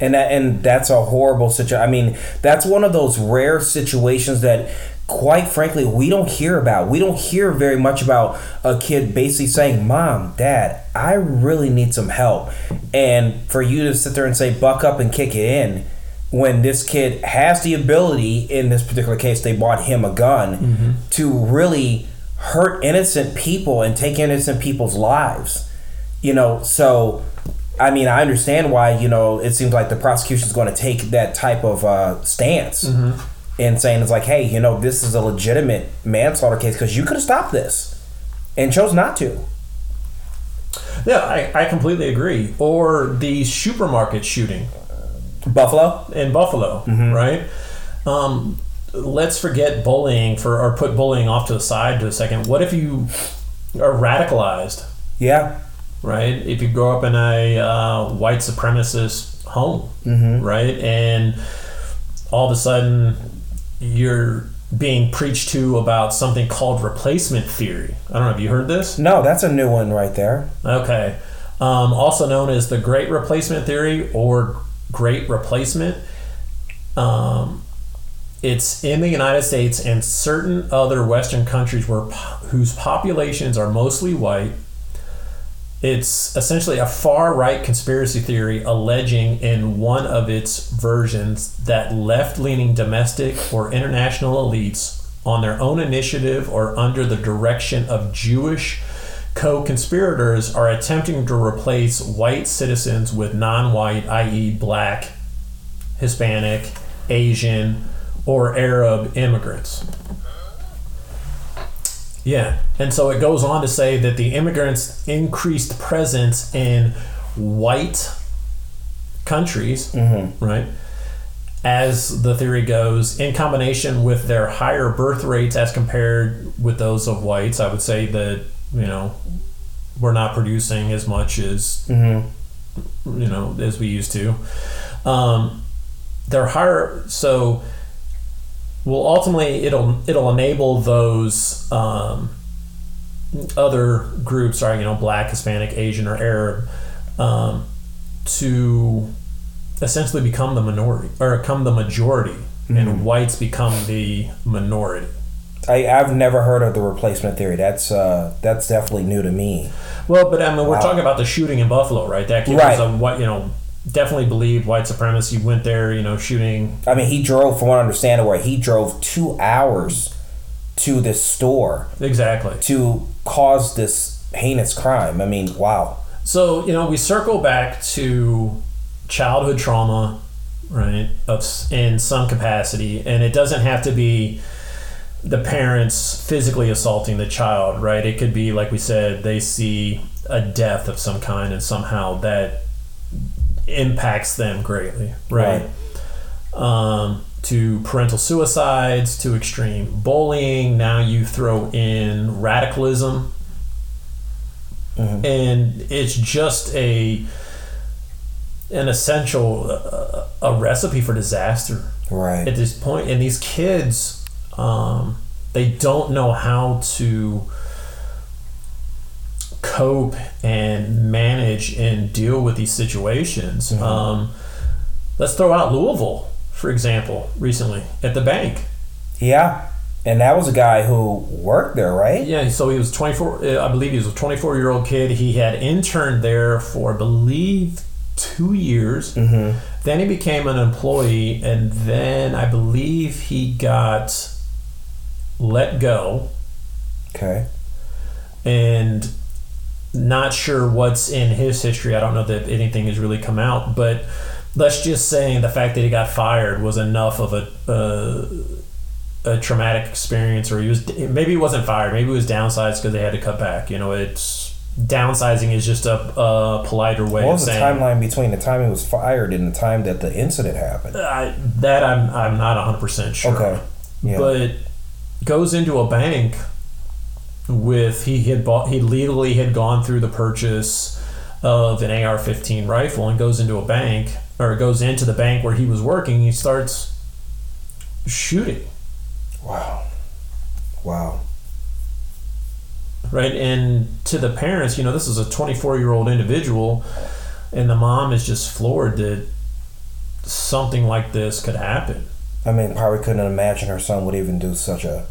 [SPEAKER 1] And that, and that's a horrible situation. I mean, that's one of those rare situations that, quite frankly, we don't hear about. We don't hear very much about a kid basically saying, "Mom, Dad, I really need some help," and for you to sit there and say, "Buck up and kick it in." When this kid has the ability, in this particular case, they bought him a gun to really hurt innocent people and take innocent people's lives you know so i mean i understand why you know it seems like the prosecution's going to take that type of uh, stance and saying it's like hey you know this is a legitimate manslaughter case because you could have stopped this and chose not to
[SPEAKER 2] Yeah, I, I completely agree. Or the supermarket shooting
[SPEAKER 1] buffalo
[SPEAKER 2] in Buffalo, right? Um, let's forget bullying for or put bullying off to the side to a second. What if you are radicalized,
[SPEAKER 1] yeah
[SPEAKER 2] right? If you grow up in a uh, white supremacist home, right, and all of a sudden you're being preached to about something called replacement theory. I don't know. Have you heard this?
[SPEAKER 1] No, that's a new one right there.
[SPEAKER 2] Okay. Um, also known as the Great Replacement Theory or Great Replacement. Um, it's in the United States and certain other Western countries where whose populations are mostly white. It's essentially a far right conspiracy theory alleging in one of its versions that left leaning domestic or international elites, on their own initiative or under the direction of Jewish co conspirators, are attempting to replace white citizens with non white, i.e., black, Hispanic, Asian, or Arab immigrants. Yeah. And so it goes on to say that the immigrants' increased presence in white countries,
[SPEAKER 1] Mm-hmm.
[SPEAKER 2] right, as the theory goes, in combination with their higher birth rates as compared with those of whites, I would say that, you know, we're not producing as much as,
[SPEAKER 1] Mm-hmm.
[SPEAKER 2] you know, as we used to. Um, they're higher, so well ultimately it'll it'll enable those um, other groups are you know black hispanic asian or arab um, to essentially become the minority or become the majority and whites become the minority
[SPEAKER 1] I, I've never heard of the replacement theory. That's uh, that's definitely new to me.
[SPEAKER 2] well but i mean we're
[SPEAKER 1] Wow.
[SPEAKER 2] talking about the shooting in buffalo right that kid
[SPEAKER 1] Right.
[SPEAKER 2] was a white you know definitely believed white supremacy went there you know shooting
[SPEAKER 1] I mean, he drove, from what I understand, where he drove two hours to this store
[SPEAKER 2] exactly
[SPEAKER 1] to cause this heinous crime. I mean, wow.
[SPEAKER 2] So you know, we circle back to childhood trauma, right? Of in some capacity, and it doesn't have to be the parents physically assaulting the child, right? It could be like we said, they see a death of some kind, and somehow that impacts them greatly, right? Um, to parental suicides, to extreme bullying. Now you throw in radicalism, and it's just a an essential uh, a recipe for disaster
[SPEAKER 1] Right.
[SPEAKER 2] at this point and these kids um, they don't know how to cope and manage and deal with these situations um, let's throw out louisville for example recently at the bank
[SPEAKER 1] Yeah. And that was a guy who worked there, right?
[SPEAKER 2] Yeah, so he was 24. uh, I believe he was a 24 year old kid. He had interned there for, I believe, two years.
[SPEAKER 1] Mm-hmm.
[SPEAKER 2] Then he became an employee, and then I believe he got let go.
[SPEAKER 1] Okay.
[SPEAKER 2] And not sure what's in his history. I don't know that anything has really come out, but let's just say the fact that he got fired was enough of a. Uh, a traumatic experience, or he was maybe he wasn't fired, maybe he was downsized because they had to cut back. You know, it's downsizing is just a, a politer way
[SPEAKER 1] What was the timeline between the time he was fired and the time that the incident happened?
[SPEAKER 2] I, that I'm I'm not 100 percent sure.
[SPEAKER 1] Okay. Yeah.
[SPEAKER 2] but goes into a bank with he had bought he legally had gone through the purchase of an AR-15 rifle and goes into a bank or goes into the bank where he was working. He starts shooting
[SPEAKER 1] wow. Wow.
[SPEAKER 2] right and to the parents you know this is a 24 year old individual and the mom is just floored that something like this could happen
[SPEAKER 1] I mean, probably couldn't imagine her son would even do such a.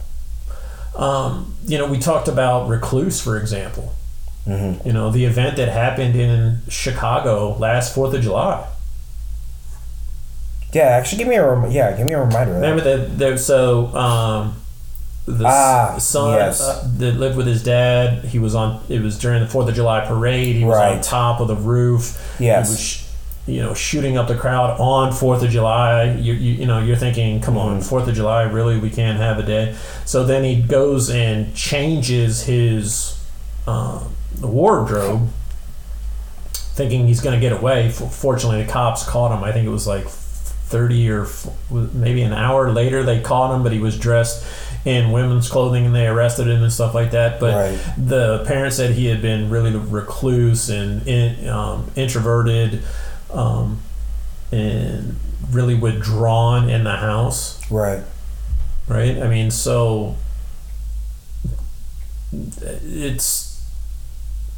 [SPEAKER 2] um, you know we talked about recluse for example
[SPEAKER 1] Mhm.
[SPEAKER 2] you know the event that happened in chicago last fourth of july
[SPEAKER 1] Yeah, actually, give me a rem- yeah, give me a reminder. Of
[SPEAKER 2] remember that there so um the
[SPEAKER 1] Ah,
[SPEAKER 2] son
[SPEAKER 1] yes.
[SPEAKER 2] uh, that lived with his dad he was on it was during the fourth of july parade he was on top of the roof
[SPEAKER 1] Yes.
[SPEAKER 2] He was sh- you know shooting up the crowd on fourth of july you, you, you know you're thinking come on
[SPEAKER 1] Mhm.
[SPEAKER 2] fourth of july really we can't have a day so then he goes and changes his um, wardrobe thinking he's going to get away fortunately the cops caught him i think it was like 30 or maybe an hour later they caught him but he was dressed in women's clothing and they arrested him and stuff like that but
[SPEAKER 1] Right.
[SPEAKER 2] the parents said he had been really recluse and in, um, introverted um, and really withdrawn in the house
[SPEAKER 1] Right.
[SPEAKER 2] right? I mean, so it's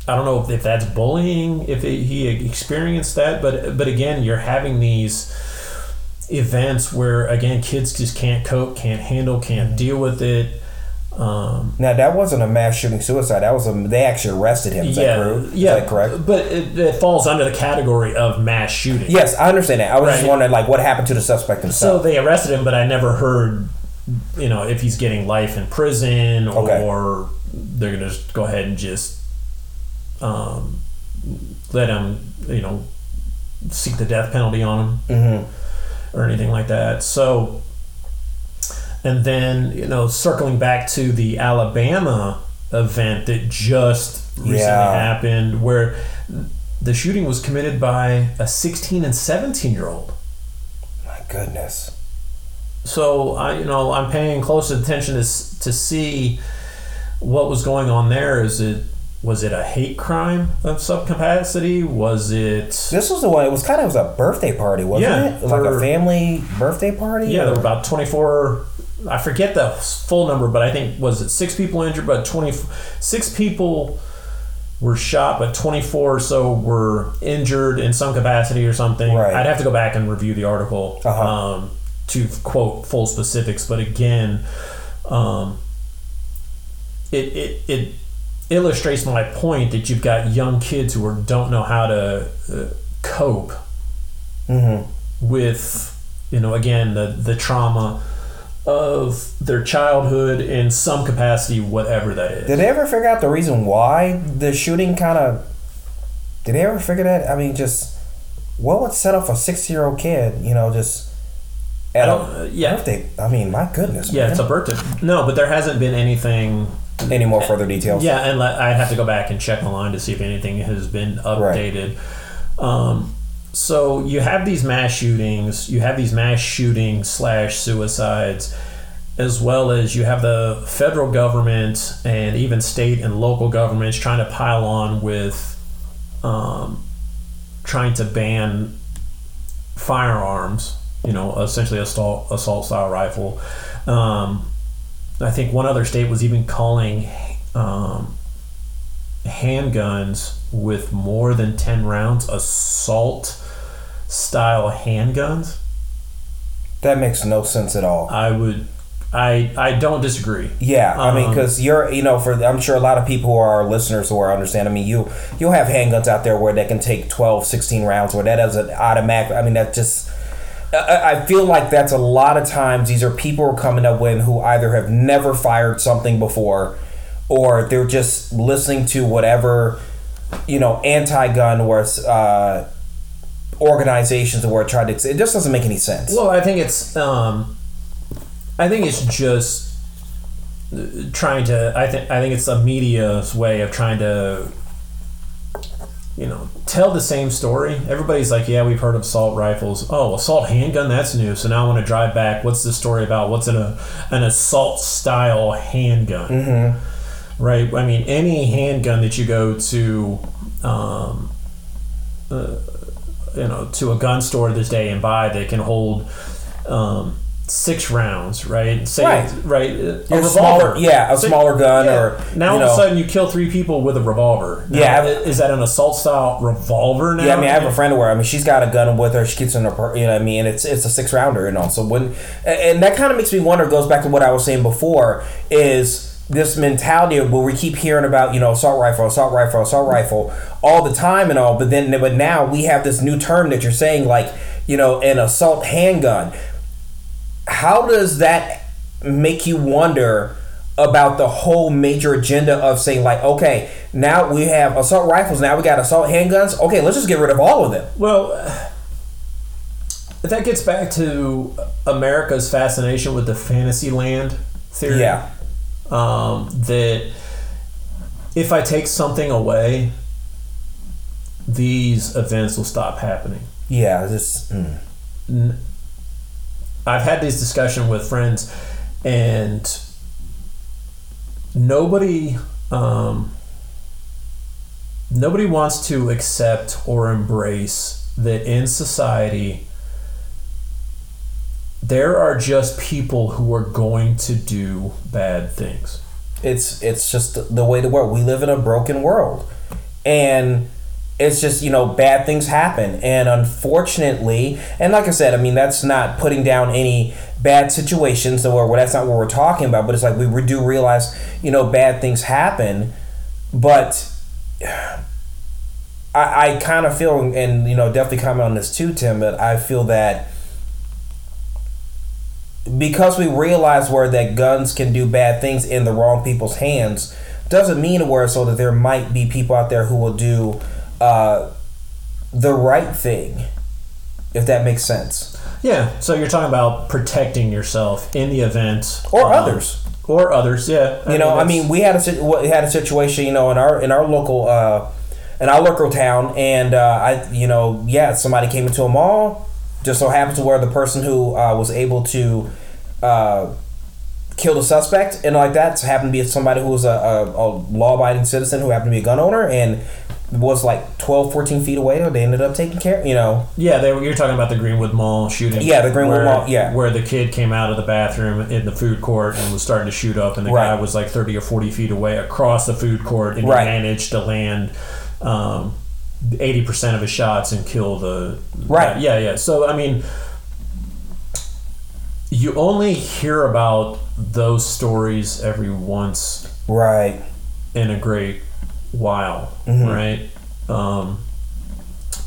[SPEAKER 2] I don't know if that's bullying, if it, he experienced that, but but again, you're having these events where again kids just can't cope, can't handle, can't deal with it. Um,
[SPEAKER 1] now that wasn't a mass shooting suicide. That was a they actually arrested him. Is
[SPEAKER 2] yeah,
[SPEAKER 1] that true?
[SPEAKER 2] yeah,
[SPEAKER 1] Is that correct?
[SPEAKER 2] But it, it falls under the category of mass shooting.
[SPEAKER 1] Yes, I understand that. I was just wondering, like, what happened to the suspect himself.
[SPEAKER 2] So they arrested him, but I never heard, you know, if he's getting life in prison
[SPEAKER 1] Okay.
[SPEAKER 2] or they're gonna just go ahead and just um, let him, you know, seek the death penalty on him
[SPEAKER 1] mm-hmm.
[SPEAKER 2] or anything like that. So, and then you know, circling back to the Alabama event that just recently
[SPEAKER 1] Yeah.
[SPEAKER 2] happened, where the shooting was committed by a 16 and 17 year old.
[SPEAKER 1] My goodness.
[SPEAKER 2] So I, you know, I'm paying close attention to to see what was going on there. Is it was it a hate crime of some capacity? Was it?
[SPEAKER 1] This was the one. It was kind of it was a birthday party, wasn't
[SPEAKER 2] Yeah,
[SPEAKER 1] it? Like a family birthday party.
[SPEAKER 2] Yeah, there were about 24. I forget the full number, but I think was it six people injured, but 26 people were shot, but 24 or so were injured in some capacity or something.
[SPEAKER 1] Right.
[SPEAKER 2] I'd have to go back and review the article
[SPEAKER 1] Uh-huh.
[SPEAKER 2] um, to quote full specifics, but again, um, it, it it illustrates my point that you've got young kids who are, don't know how to uh, cope
[SPEAKER 1] Mhm.
[SPEAKER 2] with you know again the the trauma of their childhood in some capacity whatever that is
[SPEAKER 1] Did they ever figure out the reason why the shooting kind of? Did they ever figure that? I mean, just what would set off a six-year-old kid? You know, just
[SPEAKER 2] I
[SPEAKER 1] at
[SPEAKER 2] don't-
[SPEAKER 1] a
[SPEAKER 2] uh, yeah.
[SPEAKER 1] birthday. I mean, my goodness.
[SPEAKER 2] yeah
[SPEAKER 1] man.
[SPEAKER 2] it's a birthday no but there hasn't been anything
[SPEAKER 1] Any more further details?
[SPEAKER 2] yeah and i'd have to go back and check online to see if anything has been updated um, so you have these mass shootings you have these mass shootings slash suicides as well as you have the federal government and even state and local governments trying to pile on with um, trying to ban firearms you know essentially assault assault style rifle. Um, I think one other state was even calling um, handguns with more than 10 rounds assault style handguns.
[SPEAKER 1] That makes no sense at all.
[SPEAKER 2] I would, I, I don't disagree.
[SPEAKER 1] Yeah, I mean,
[SPEAKER 2] Um,
[SPEAKER 1] because you're, you know, for I'm sure a lot of people who are our listeners who are understand. I mean, you you'll have handguns out there where they can take 12, 16 rounds, where that doesn't automatic. I mean, that just. I I feel like that's a lot of times these are people who are coming up with who either have never fired something before, or they're just listening to whatever, you know, anti-gun or uh, organizations who are trying to. It just doesn't make any sense.
[SPEAKER 2] Well, I think it's, um, I think it's just trying to. I think I think it's the media's way of trying to, you know, tell the same story. Everybody's like, "Yeah, we've heard of assault rifles. Oh, assault handgun, that's new." So now I want to drive back. What's the story about? What's in a an assault style handgun?
[SPEAKER 1] Mm-hmm.
[SPEAKER 2] Right. I mean, any handgun that you go to, um, uh, you know, to a gun store this day and buy that can hold um, six rounds, right? Say,
[SPEAKER 1] Right.
[SPEAKER 2] right. A
[SPEAKER 1] Your
[SPEAKER 2] revolver.
[SPEAKER 1] smaller- yeah, a smaller gun or,
[SPEAKER 2] now all of a sudden you kill three people with a revolver. Now,
[SPEAKER 1] Yeah,
[SPEAKER 2] is that an assault style revolver now?
[SPEAKER 1] Yeah, I mean, I have a friend where I mean, she's got a gun with her. She keeps it in her, you know, what I mean, it's it's a six rounder, you know. So when, and- and that kind of makes me wonder. Goes back to what I was saying before. Is this mentality of where we keep hearing about, you know, assault rifle, assault rifle, assault rifle all the time and all, but then, but now we have this new term that you're saying, like, you know, an assault handgun. How does that make you wonder? About the whole major agenda of saying like, okay, now we have assault rifles, now we got assault handguns. Okay, let's just get rid of all of them.
[SPEAKER 2] Well, that gets back to America's fascination with the fantasy land theory.
[SPEAKER 1] Yeah.
[SPEAKER 2] Um, that if I take something away, these events will stop happening.
[SPEAKER 1] Yeah, this. Mm.
[SPEAKER 2] I've had this discussion with friends, and nobody um, nobody wants to accept or embrace that in society there are just people who are going to do bad things.
[SPEAKER 1] It's it's just the way the world. We live in a broken world, and it's just you know bad things happen, and unfortunately, and like I said, I mean that's not putting down any bad situations or that's not what we're talking about. But it's like we do realize you know bad things happen, but. I, I kind of feel, and you know, definitely comment on this too, Tim. But I feel that because we realize where that guns can do bad things in the wrong people's hands doesn't mean where so that there might be people out there who will do uh, the right thing if that makes sense.
[SPEAKER 2] Yeah so you're talking about protecting yourself in the event
[SPEAKER 1] or um, others.
[SPEAKER 2] or others yeah.
[SPEAKER 1] I you know i mean we had a we had a situation you know in our in our local uh, in our local town and uh, i you know yeah somebody came into a mall just so happens to where the person who uh, was able to uh, kill a suspect and like that happened to be somebody who was a, a, a law-abiding citizen who happened to be a gun owner and was like 12 14 feet away they ended up taking care you know
[SPEAKER 2] yeah they were, you're talking about the greenwood mall shooting
[SPEAKER 1] yeah the greenwood
[SPEAKER 2] where,
[SPEAKER 1] mall yeah
[SPEAKER 2] where the kid came out of the bathroom in the food court and was starting to shoot up and the right. guy was like 30 or 40 feet away across the food court and right. managed to land um, eighty percent of his shots and kill the
[SPEAKER 1] right.
[SPEAKER 2] Yeah, yeah. So I mean, you only hear about those stories every once,
[SPEAKER 1] right,
[SPEAKER 2] in a great while, mm-hmm. right? Um,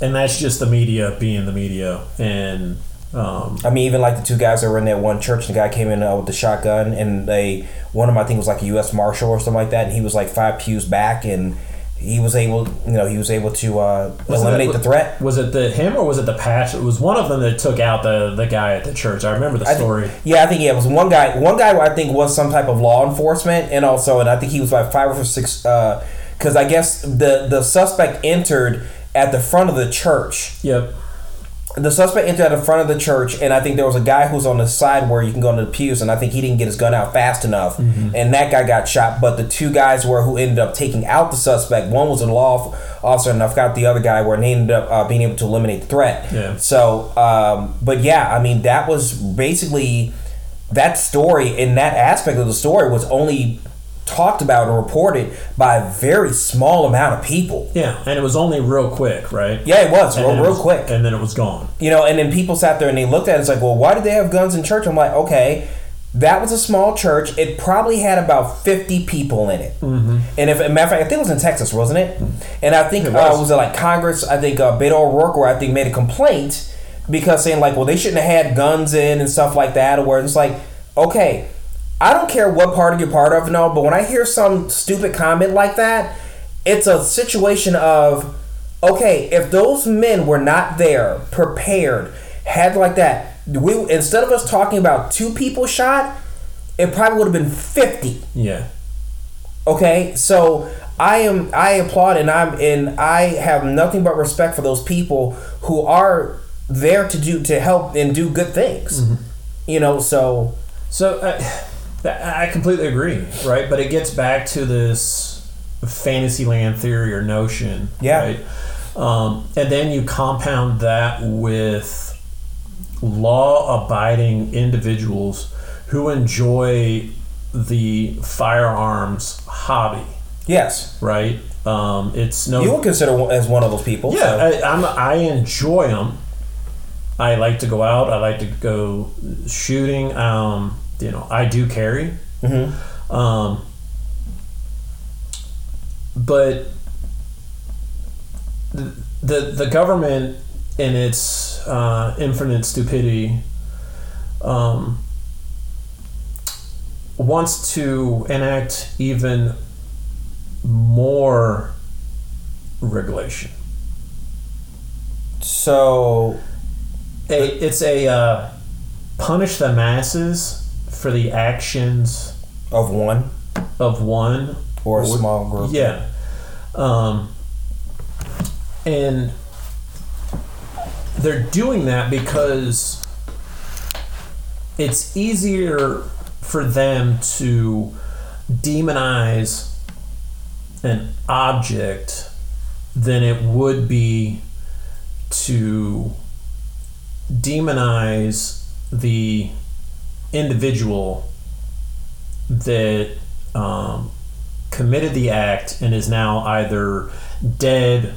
[SPEAKER 2] and that's just the media being the media and. Um,
[SPEAKER 1] I mean, even like the two guys that were in that one church, the guy came in uh, with the shotgun, and they one of them I think was like a U.S. Marshal or something like that, and he was like five pews back, and he was able, you know, he was able to uh, eliminate the threat.
[SPEAKER 2] Was it the him or was it the pastor? It was one of them that took out the the guy at the church. I remember the story.
[SPEAKER 1] Th- yeah, I think yeah, it was one guy. One guy I think was some type of law enforcement, and also, and I think he was like five or six. Because uh, I guess the the suspect entered at the front of the church.
[SPEAKER 2] Yep
[SPEAKER 1] the suspect entered at the front of the church, and I think there was a guy who's on the side where you can go into the pews, and I think he didn't get his gun out fast enough, mm-hmm. and that guy got shot. But the two guys were who ended up taking out the suspect. One was a law officer, and I forgot the other guy where they ended up uh, being able to eliminate the threat.
[SPEAKER 2] Yeah.
[SPEAKER 1] So, um, but yeah, I mean that was basically that story. In that aspect of the story was only talked about and reported by a very small amount of people.
[SPEAKER 2] Yeah, and it was only real quick, right?
[SPEAKER 1] Yeah, it was real, real quick.
[SPEAKER 2] And then it was gone.
[SPEAKER 1] You know, and then people sat there and they looked at it. It's like, well, why did they have guns in church? I'm like, okay, that was a small church. It probably had about 50 people in it.
[SPEAKER 2] Mm-hmm.
[SPEAKER 1] And if, a matter of fact, I think it was in Texas, wasn't it? And I think it was, uh, was it like Congress? I think uh, Beto O'Rourke, where I think made a complaint because saying like, well, they shouldn't have had guns in and stuff like that. Or where it's like, okay I don't care what party you're part of, no, but when I hear some stupid comment like that, it's a situation of, okay, if those men were not there, prepared, had like that, we instead of us talking about two people shot, it probably would have been fifty.
[SPEAKER 2] Yeah.
[SPEAKER 1] Okay, so I am I applaud and I'm and I have nothing but respect for those people who are there to do to help and do good things. Mm-hmm. You know, so
[SPEAKER 2] so. Uh, I completely agree, right? But it gets back to this fantasyland theory or notion,
[SPEAKER 1] yeah.
[SPEAKER 2] right? Um, and then you compound that with law-abiding individuals who enjoy the firearms hobby.
[SPEAKER 1] Yes.
[SPEAKER 2] Right. Um, it's no.
[SPEAKER 1] You would consider as one of those people.
[SPEAKER 2] Yeah, so. I, I'm, I enjoy them. I like to go out. I like to go shooting. Um, you know, I do carry.
[SPEAKER 1] Mm-hmm.
[SPEAKER 2] Um, but the, the, the government, in its uh, infinite stupidity, um, wants to enact even more regulation.
[SPEAKER 1] So,
[SPEAKER 2] a, it's a uh, punish the masses for the actions
[SPEAKER 1] of one
[SPEAKER 2] of one
[SPEAKER 1] or a small group.
[SPEAKER 2] Yeah. Um, and they're doing that because it's easier for them to demonize an object than it would be to demonize the individual that um, committed the act and is now either dead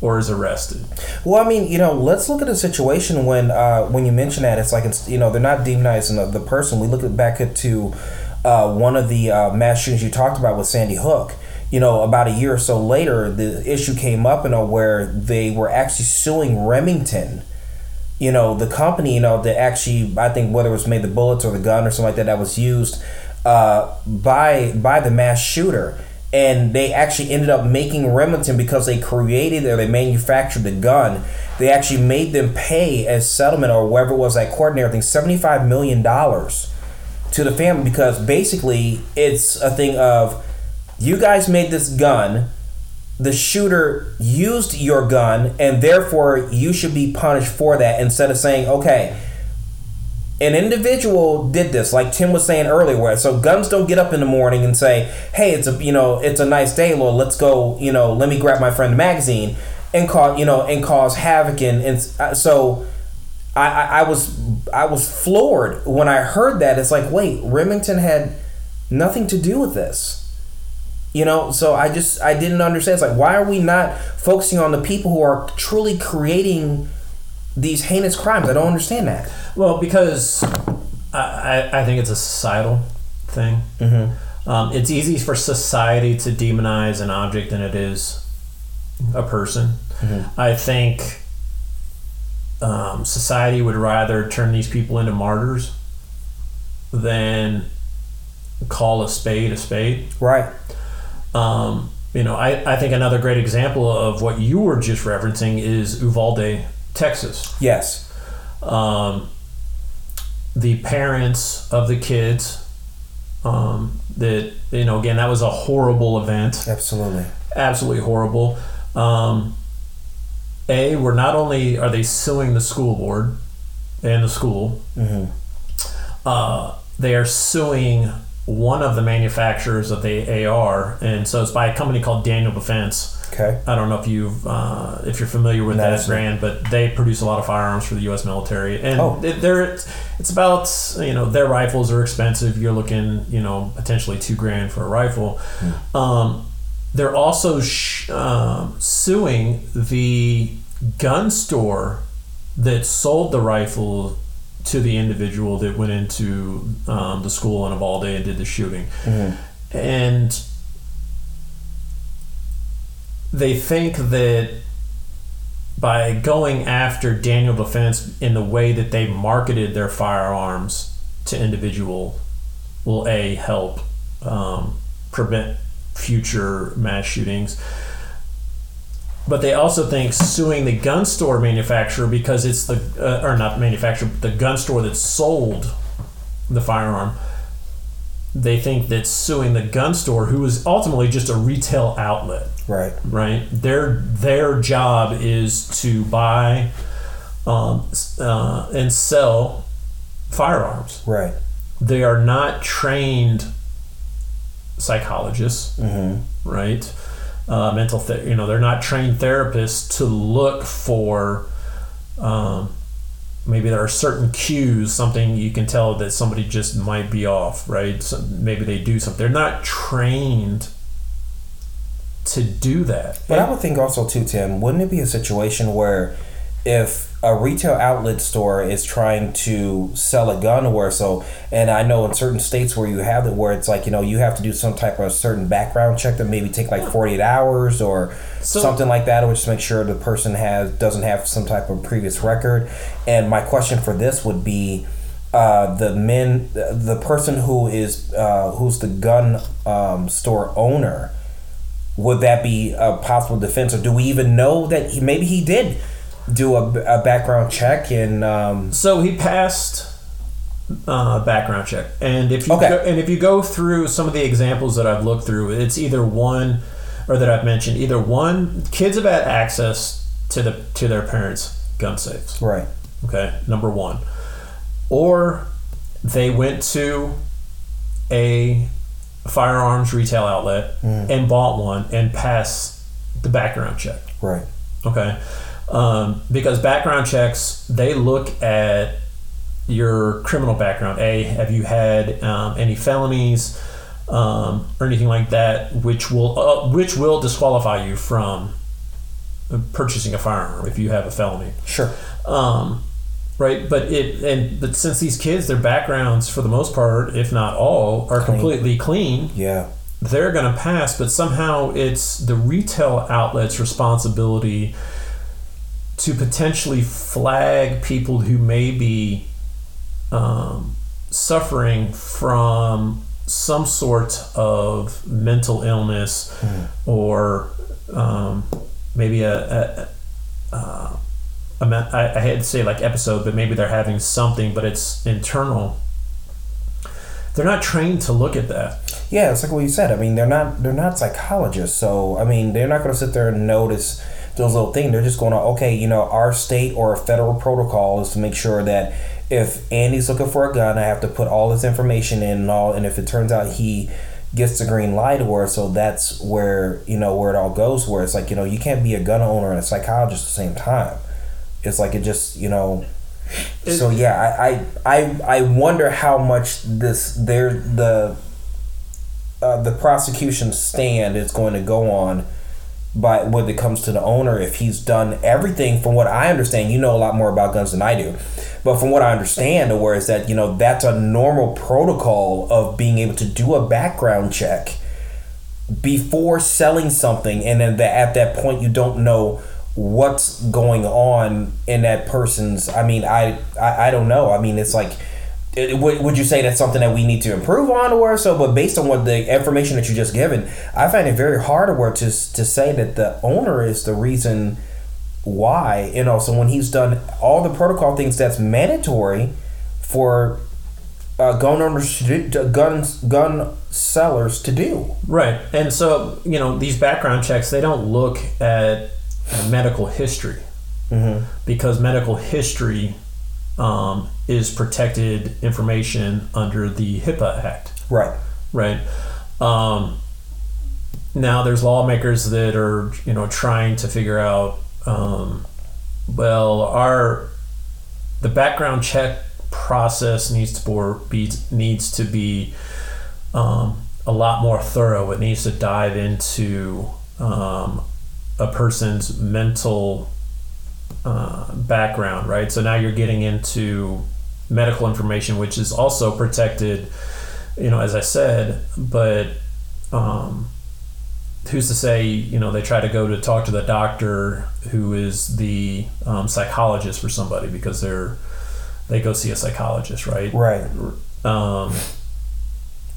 [SPEAKER 2] or is arrested.
[SPEAKER 1] Well, I mean, you know, let's look at a situation when uh, when you mention that it's like it's you know they're not demonizing the, person. We look back at to uh, one of the uh, mass shootings you talked about with Sandy Hook. You know, about a year or so later, the issue came up, you know, where they were actually suing Remington. You know, the company, you know, that actually, I think whether it was made the bullets or the gun or something like that, that was used uh, by by the mass shooter and they actually ended up making Remington because they created or they manufactured the gun. They actually made them pay as settlement or whatever it was that court and everything, $75 million to the family because basically it's a thing of you guys made this gun, the shooter used your gun, and therefore you should be punished for that instead of saying, okay, an individual did this like tim was saying earlier where so guns don't get up in the morning and say hey it's a you know it's a nice day lord let's go you know let me grab my friend magazine and cause you know and cause havoc and, and uh, so I, I, I was i was floored when i heard that. It's like wait remington had nothing to do with this you know so i just i didn't understand it's like why are we not focusing on the people who are truly creating these heinous crimes i don't understand that
[SPEAKER 2] Well, because I, I think it's a societal thing.
[SPEAKER 1] Mm-hmm.
[SPEAKER 2] Um, it's easy for society to demonize an object than it is a person.
[SPEAKER 1] Mm-hmm.
[SPEAKER 2] I think um, society would rather turn these people into martyrs than call a spade a spade.
[SPEAKER 1] right
[SPEAKER 2] Um, you know, I, I think another great example of what you were just referencing is Uvalde, Texas.
[SPEAKER 1] yes
[SPEAKER 2] Um, the parents of the kids, um, that, you know, again, that was a horrible event.
[SPEAKER 1] absolutely
[SPEAKER 2] Absolutely horrible. Um, a, were not only are they suing the school board and the school,
[SPEAKER 1] mm-hmm.
[SPEAKER 2] uh, they are suing one of the manufacturers of the AR, and so it's by a company called Daniel Defense.
[SPEAKER 1] okay
[SPEAKER 2] I don't know if you uh, if you're familiar with that brand, but they produce a lot of firearms for the U.S. military, and
[SPEAKER 1] Oh.
[SPEAKER 2] it- they're it's about you know their rifles are expensive. You're looking you know potentially two grand for a rifle.
[SPEAKER 1] Hmm.
[SPEAKER 2] Um, they're also sh- um, suing the gun store that sold the rifle to the individual that went into um, the school in Uvalde and did the shooting, and they think that by going after Daniel Defense in the way that they marketed their firearms to individual will a help um, prevent future mass shootings. But they also think suing the gun store manufacturer because it's the uh, or not manufacturer, but the gun store that sold the firearm. They think that suing the gun store, who is ultimately just a retail outlet,
[SPEAKER 1] right
[SPEAKER 2] right? Their their job is to buy um, uh, and sell firearms.
[SPEAKER 1] right
[SPEAKER 2] They are not trained psychologists,
[SPEAKER 1] mm-hmm.
[SPEAKER 2] right? Uh, mental, th- you know, they're not trained therapists to look for. Um, maybe there are certain cues, something you can tell that somebody just might be off, right? So maybe they do something. They're not trained to do that.
[SPEAKER 1] But I would think also too, Tim, wouldn't it be a situation where if a retail outlet store is trying to sell a gun or so, and I know in certain states where you have it where it's like, you know, you have to do some type of certain background check that maybe take like 48 hours or
[SPEAKER 2] So-
[SPEAKER 1] something like that, or just make sure the person has doesn't have some type of previous record. And my question for this would be uh, the men, the person who is uh, who's the gun um, store owner would that be a possible defense or do we even know that he, maybe he did do a, a background check and um,
[SPEAKER 2] So he passed uh, background check, and if you
[SPEAKER 1] Okay.
[SPEAKER 2] go, and if you go through some of the examples that I've looked through, it's either one or that I've mentioned. Either one, kids have had access to the to their parents' gun safes.
[SPEAKER 1] right
[SPEAKER 2] Okay, number one, or they went to a firearms retail outlet and bought one and passed the background check.
[SPEAKER 1] right
[SPEAKER 2] Okay. Um, because background checks, they look at your criminal background. A, have you had um, any felonies um, or anything like that, which will uh, which will disqualify you from purchasing a firearm if you have a felony.
[SPEAKER 1] Sure.
[SPEAKER 2] Um, right, but it and but since these kids, their backgrounds for the most part, if not all, are
[SPEAKER 1] Clean.
[SPEAKER 2] completely clean
[SPEAKER 1] Yeah.
[SPEAKER 2] they're going to pass, but somehow it's the retail outlet's responsibility to potentially flag people who may be um, suffering from some sort of mental illness or um, maybe a, a, uh, a me- I, I had to say like episode, but maybe they're having something, but it's internal. They're not trained to look at that.
[SPEAKER 1] Yeah, it's like what you said. I mean, they're not they're not psychologists, so I mean, they're not going to sit there and notice those little things. They're just going to okay, you know, our state or federal protocol is to make sure that if Andy's looking for a gun, I have to put all this information in and all. And if it turns out he gets the green light or so that's where you know where it all goes. Where it's like you know you can't be a gun owner and a psychologist at the same time. It's like it just you know. so yeah, I, I I I wonder how much this there the uh, the prosecution stand is going to go on by when it comes to the owner if he's done everything from what I understand you know a lot more about guns than I do but from what I understand where is that you know that's a normal protocol of being able to do a background check before selling something and then that at that point you don't know what's going on in that person's I mean I I, I don't know. I mean it's like would, would you say that's something that we need to improve on or so? But based on what the information that you just given i find it very hard to work to, to say that the owner is the reason why. You know so when he's done all the protocol things that's mandatory for uh, gun owners to do, guns gun sellers to do.
[SPEAKER 2] Right. And so, you know, these background checks, they don't look at medical history. Because medical history um, is protected information under the HIPAA Act.
[SPEAKER 1] right
[SPEAKER 2] Right. Um, now, there's lawmakers that are, you know, trying to figure out, um, well, our the background check process needs to be needs to be um, a lot more thorough. It needs to dive into um, a person's mental uh, background, right? So now you're getting into medical information, which is also protected, you know, as I said, but um, who's to say, you know, they try to go to talk to the doctor who is the um, psychologist for somebody because they're they go see a psychologist, right?
[SPEAKER 1] right
[SPEAKER 2] um,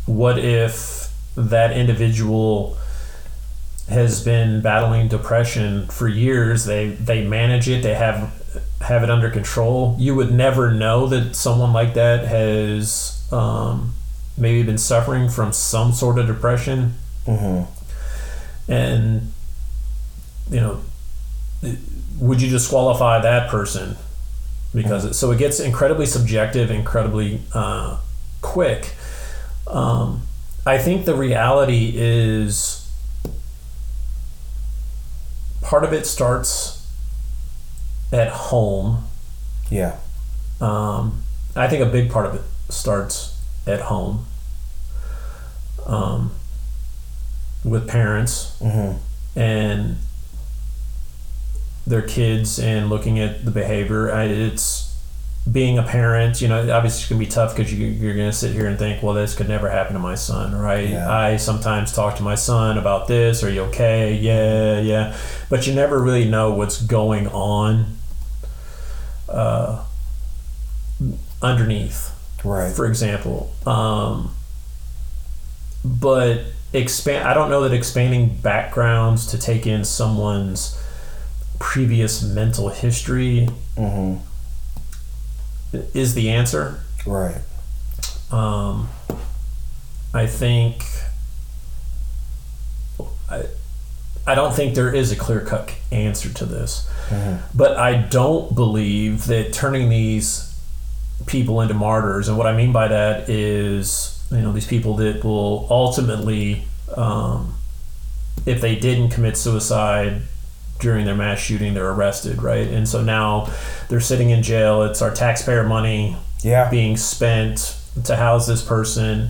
[SPEAKER 2] what if that individual has been battling depression for years. They they manage it. They have have it under control. You would never know that someone like that has um, maybe been suffering from some sort of depression.
[SPEAKER 1] Hmm
[SPEAKER 2] and you know would you disqualify that person? Because it, so it gets incredibly subjective incredibly uh, quick. Um, i think the reality is part of it starts at home.
[SPEAKER 1] Yeah.
[SPEAKER 2] Um, I think a big part of it starts at home um, with parents
[SPEAKER 1] hmm
[SPEAKER 2] and their kids and looking at the behavior. I, it's being a parent, you know, obviously it's going to be tough because you, you're going to sit here and think, well, this could never happen to my son, right?
[SPEAKER 1] Yeah.
[SPEAKER 2] I sometimes talk to my son about this. Are you okay? Yeah, yeah. But you never really know what's going on uh, underneath
[SPEAKER 1] right
[SPEAKER 2] for example. Um, but expand. I don't know that expanding backgrounds to take in someone's previous mental history
[SPEAKER 1] hmm
[SPEAKER 2] is the answer.
[SPEAKER 1] right
[SPEAKER 2] Um, I think. I, I don't think there is a clear cut answer to this. But I don't believe that turning these people into martyrs, and what I mean by that is, you know, these people that will ultimately, um, if they didn't commit suicide during their mass shooting, they're arrested, right? And so now they're sitting in jail. It's our taxpayer money
[SPEAKER 1] Yeah.
[SPEAKER 2] being spent to house this person.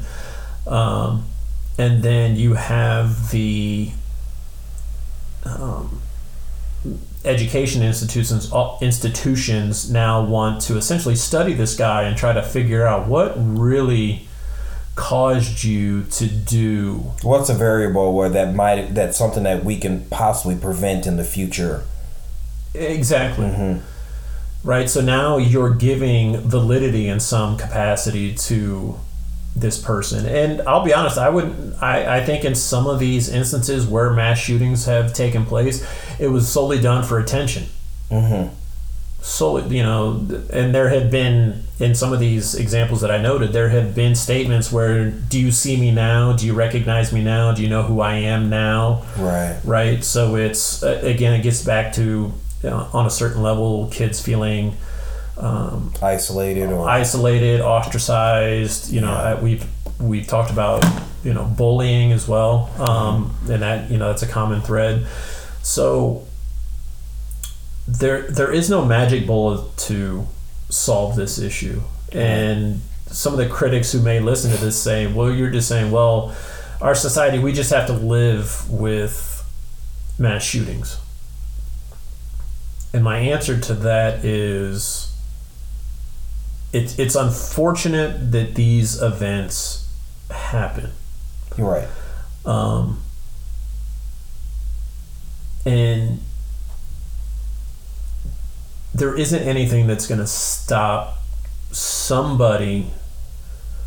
[SPEAKER 2] Um, and then you have the um, education institutions uh, institutions now want to essentially study this guy and try to figure out what really caused you to do
[SPEAKER 1] What's a variable where that might that's something that we can possibly prevent in the future?
[SPEAKER 2] exactly right so now you're giving validity in some capacity to this person and i'll be honest i wouldn't I, I think in some of these instances where mass shootings have taken place it was solely done for attention
[SPEAKER 1] Mm-hmm.
[SPEAKER 2] Solely you know and there had been in some of these examples that i noted there had been statements where do you see me now? Do you recognize me now? Do you know who i am now?
[SPEAKER 1] Right.
[SPEAKER 2] right? So it's uh, again it gets back to you know, on a certain level kids feeling um,
[SPEAKER 1] Isolated or
[SPEAKER 2] isolated ostracized you know
[SPEAKER 1] Yeah.
[SPEAKER 2] uh, we've we've talked about you know bullying as well um, and that you know that's a common thread. So there there is no magic bullet to solve this issue. And some of the critics who may listen to this say well you're just saying well our society we just have to live with mass shootings. And my answer to that is it, it's unfortunate that these events happen.
[SPEAKER 1] You're right.
[SPEAKER 2] um, and there isn't anything that's going to stop somebody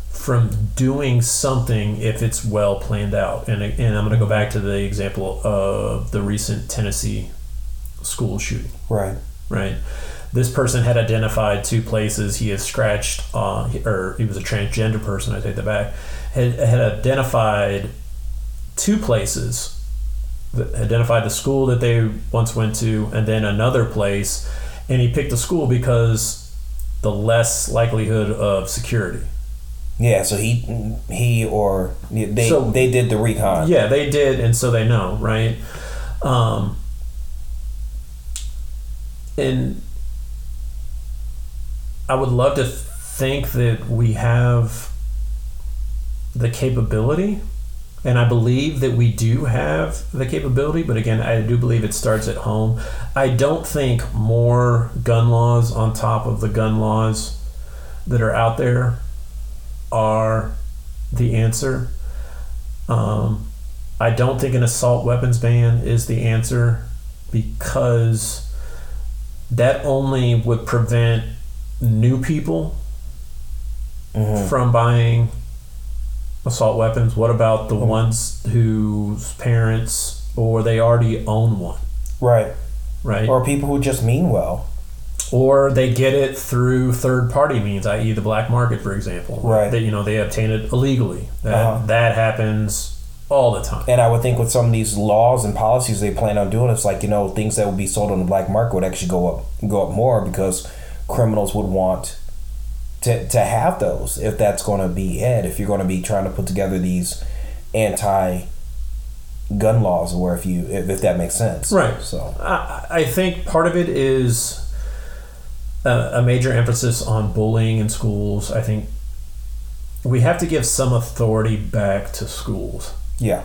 [SPEAKER 2] from doing something if it's well planned out. And, and I'm going to go back to the example of the recent Tennessee school shooting
[SPEAKER 1] Right.
[SPEAKER 2] right? This person had identified two places he had scratched, uh, or he was a transgender person. I take that back. Had, had identified two places. that- Identified the school that they once went to, and then another place, and he picked the school because the less likelihood of security.
[SPEAKER 1] Yeah. So he he or they
[SPEAKER 2] So-
[SPEAKER 1] they did the recon.
[SPEAKER 2] Yeah, they did, and so they know, right? Um, and I would love to think that we have the capability, and I believe that we do have the capability, but again, I do believe it starts at home. I don't think more gun laws on top of the gun laws that are out there are the answer. Um, I don't think an assault weapons ban is the answer because that only would prevent new people
[SPEAKER 1] Mhm.
[SPEAKER 2] from buying assault weapons. What about the ones whose parents or they already own one,
[SPEAKER 1] Right.
[SPEAKER 2] right?
[SPEAKER 1] Or people who just mean well.
[SPEAKER 2] or they get it through third party means, i.e., the black market, for example.
[SPEAKER 1] Right.
[SPEAKER 2] That you know they obtain it illegally. That
[SPEAKER 1] Uh-huh.
[SPEAKER 2] that happens all the time.
[SPEAKER 1] And I would think with some of these laws and policies they plan on doing, it's like you know things that would be sold on the black market would actually go up go up more because criminals would want to to have those if that's going to be it. If you're going to be trying to put together these anti gun laws, or if you if, if that makes sense,
[SPEAKER 2] Right.
[SPEAKER 1] So
[SPEAKER 2] I, I think part of it is a, a major emphasis on bullying in schools. I think we have to give some authority back to schools,
[SPEAKER 1] yeah,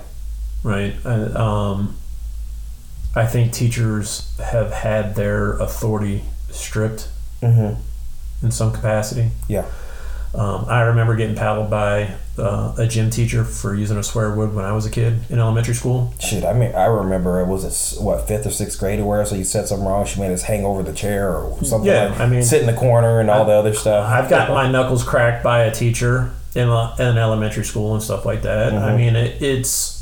[SPEAKER 2] right? Uh, um, I think teachers have had their authority stripped
[SPEAKER 1] hmm
[SPEAKER 2] in some capacity.
[SPEAKER 1] yeah,
[SPEAKER 2] Um, I remember getting paddled by uh, a gym teacher for using a swear word when I was a kid in elementary school.
[SPEAKER 1] shit. I mean, I remember it was s- what fifth or sixth grade or where, so you said something wrong. She made us hang over the chair or something.
[SPEAKER 2] Yeah,
[SPEAKER 1] like,
[SPEAKER 2] I mean-
[SPEAKER 1] sit in the corner and all the other stuff.
[SPEAKER 2] I've got my knuckles cracked by a teacher in, a, in elementary school and stuff like that. I
[SPEAKER 1] Mhm.
[SPEAKER 2] mean, it, it's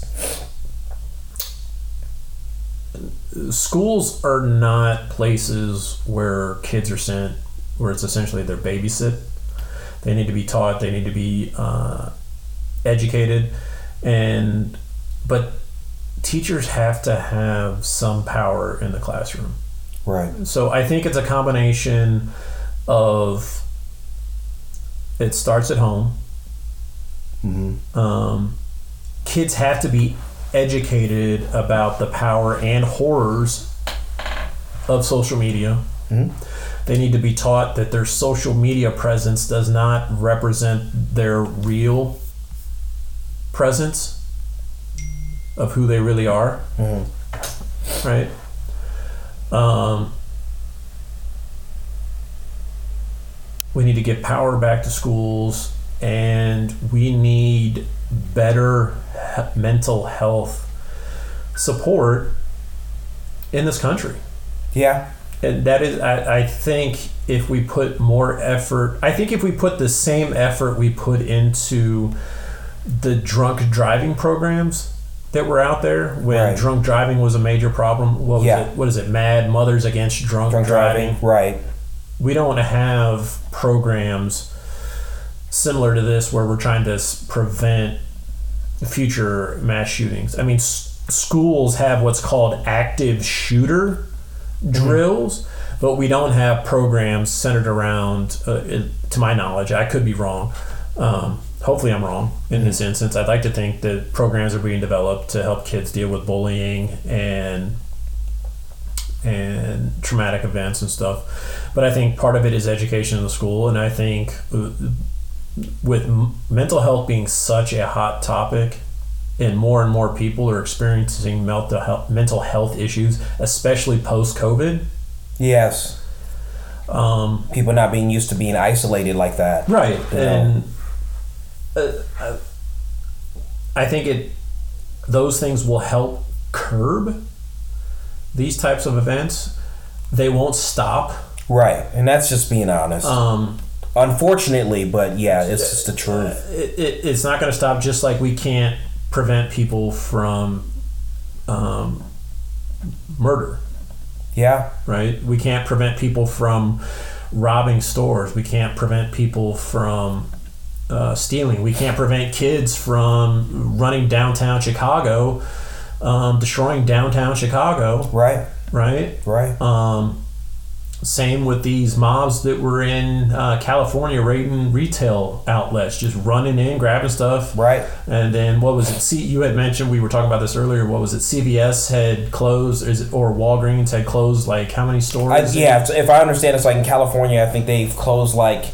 [SPEAKER 2] schools are not places where kids are sent, where it's essentially their babysit. They need to be taught. They need to be uh, educated, and but teachers have to have some power in the classroom.
[SPEAKER 1] right.
[SPEAKER 2] So I think it's a combination of it starts at home.
[SPEAKER 1] hmm
[SPEAKER 2] Um, kids have to be educated about the power and horrors of social media.
[SPEAKER 1] Mhm.
[SPEAKER 2] They need to be taught that their social media presence does not represent their real presence of who they really are. Right? Um, we need to get power back to schools and we need better he- mental health support in this country
[SPEAKER 1] Yeah.
[SPEAKER 2] And that is I, I think if we put more effort i think if we put the same effort we put into the drunk driving programs that were out there when
[SPEAKER 1] Right.
[SPEAKER 2] drunk driving was a major problem what
[SPEAKER 1] Yeah.
[SPEAKER 2] it what is it mad mothers against drunk,
[SPEAKER 1] Drunk
[SPEAKER 2] driving.
[SPEAKER 1] driving. Right.
[SPEAKER 2] we don't have programs similar to this where we're trying to prevent future mass shootings. I mean, s- schools have what's called active shooter drills, but we don't have programs centered around, uh, it- to my knowledge, I could be wrong. Um, hopefully, I'm wrong in this instance. I'd like to think that programs are being developed to help kids deal with bullying and and traumatic events and stuff. But I think part of it is education in the school, and I think uh, with mental health being such a hot topic, and more and more people are experiencing mental health, mental health issues, especially post COVID.
[SPEAKER 1] Yes.
[SPEAKER 2] Um,
[SPEAKER 1] People not being used to being isolated like that.
[SPEAKER 2] right, and uh, uh, I think it those things will help curb these types of events. They won't stop.
[SPEAKER 1] Right. And that's just being honest.
[SPEAKER 2] Um,
[SPEAKER 1] Unfortunately, but yeah, it's just the truth.
[SPEAKER 2] it, it, it's not going to stop just like we can't prevent people from um, murder
[SPEAKER 1] Yeah.
[SPEAKER 2] right we can't prevent people from robbing stores we can't prevent people from uh, stealing we can't prevent kids from running downtown chicago um, destroying downtown chicago
[SPEAKER 1] Right.
[SPEAKER 2] right
[SPEAKER 1] Right.
[SPEAKER 2] um, same with these mobs that were in uh, California raiding retail outlets, just running in, grabbing stuff.
[SPEAKER 1] Right.
[SPEAKER 2] And then what was it? See, you had mentioned we were talking about this earlier. What was it? CVS had closed, is it, or Walgreens had closed. Like how many stores?
[SPEAKER 1] I, yeah, if- if I understand, it's like in California. I think they've closed like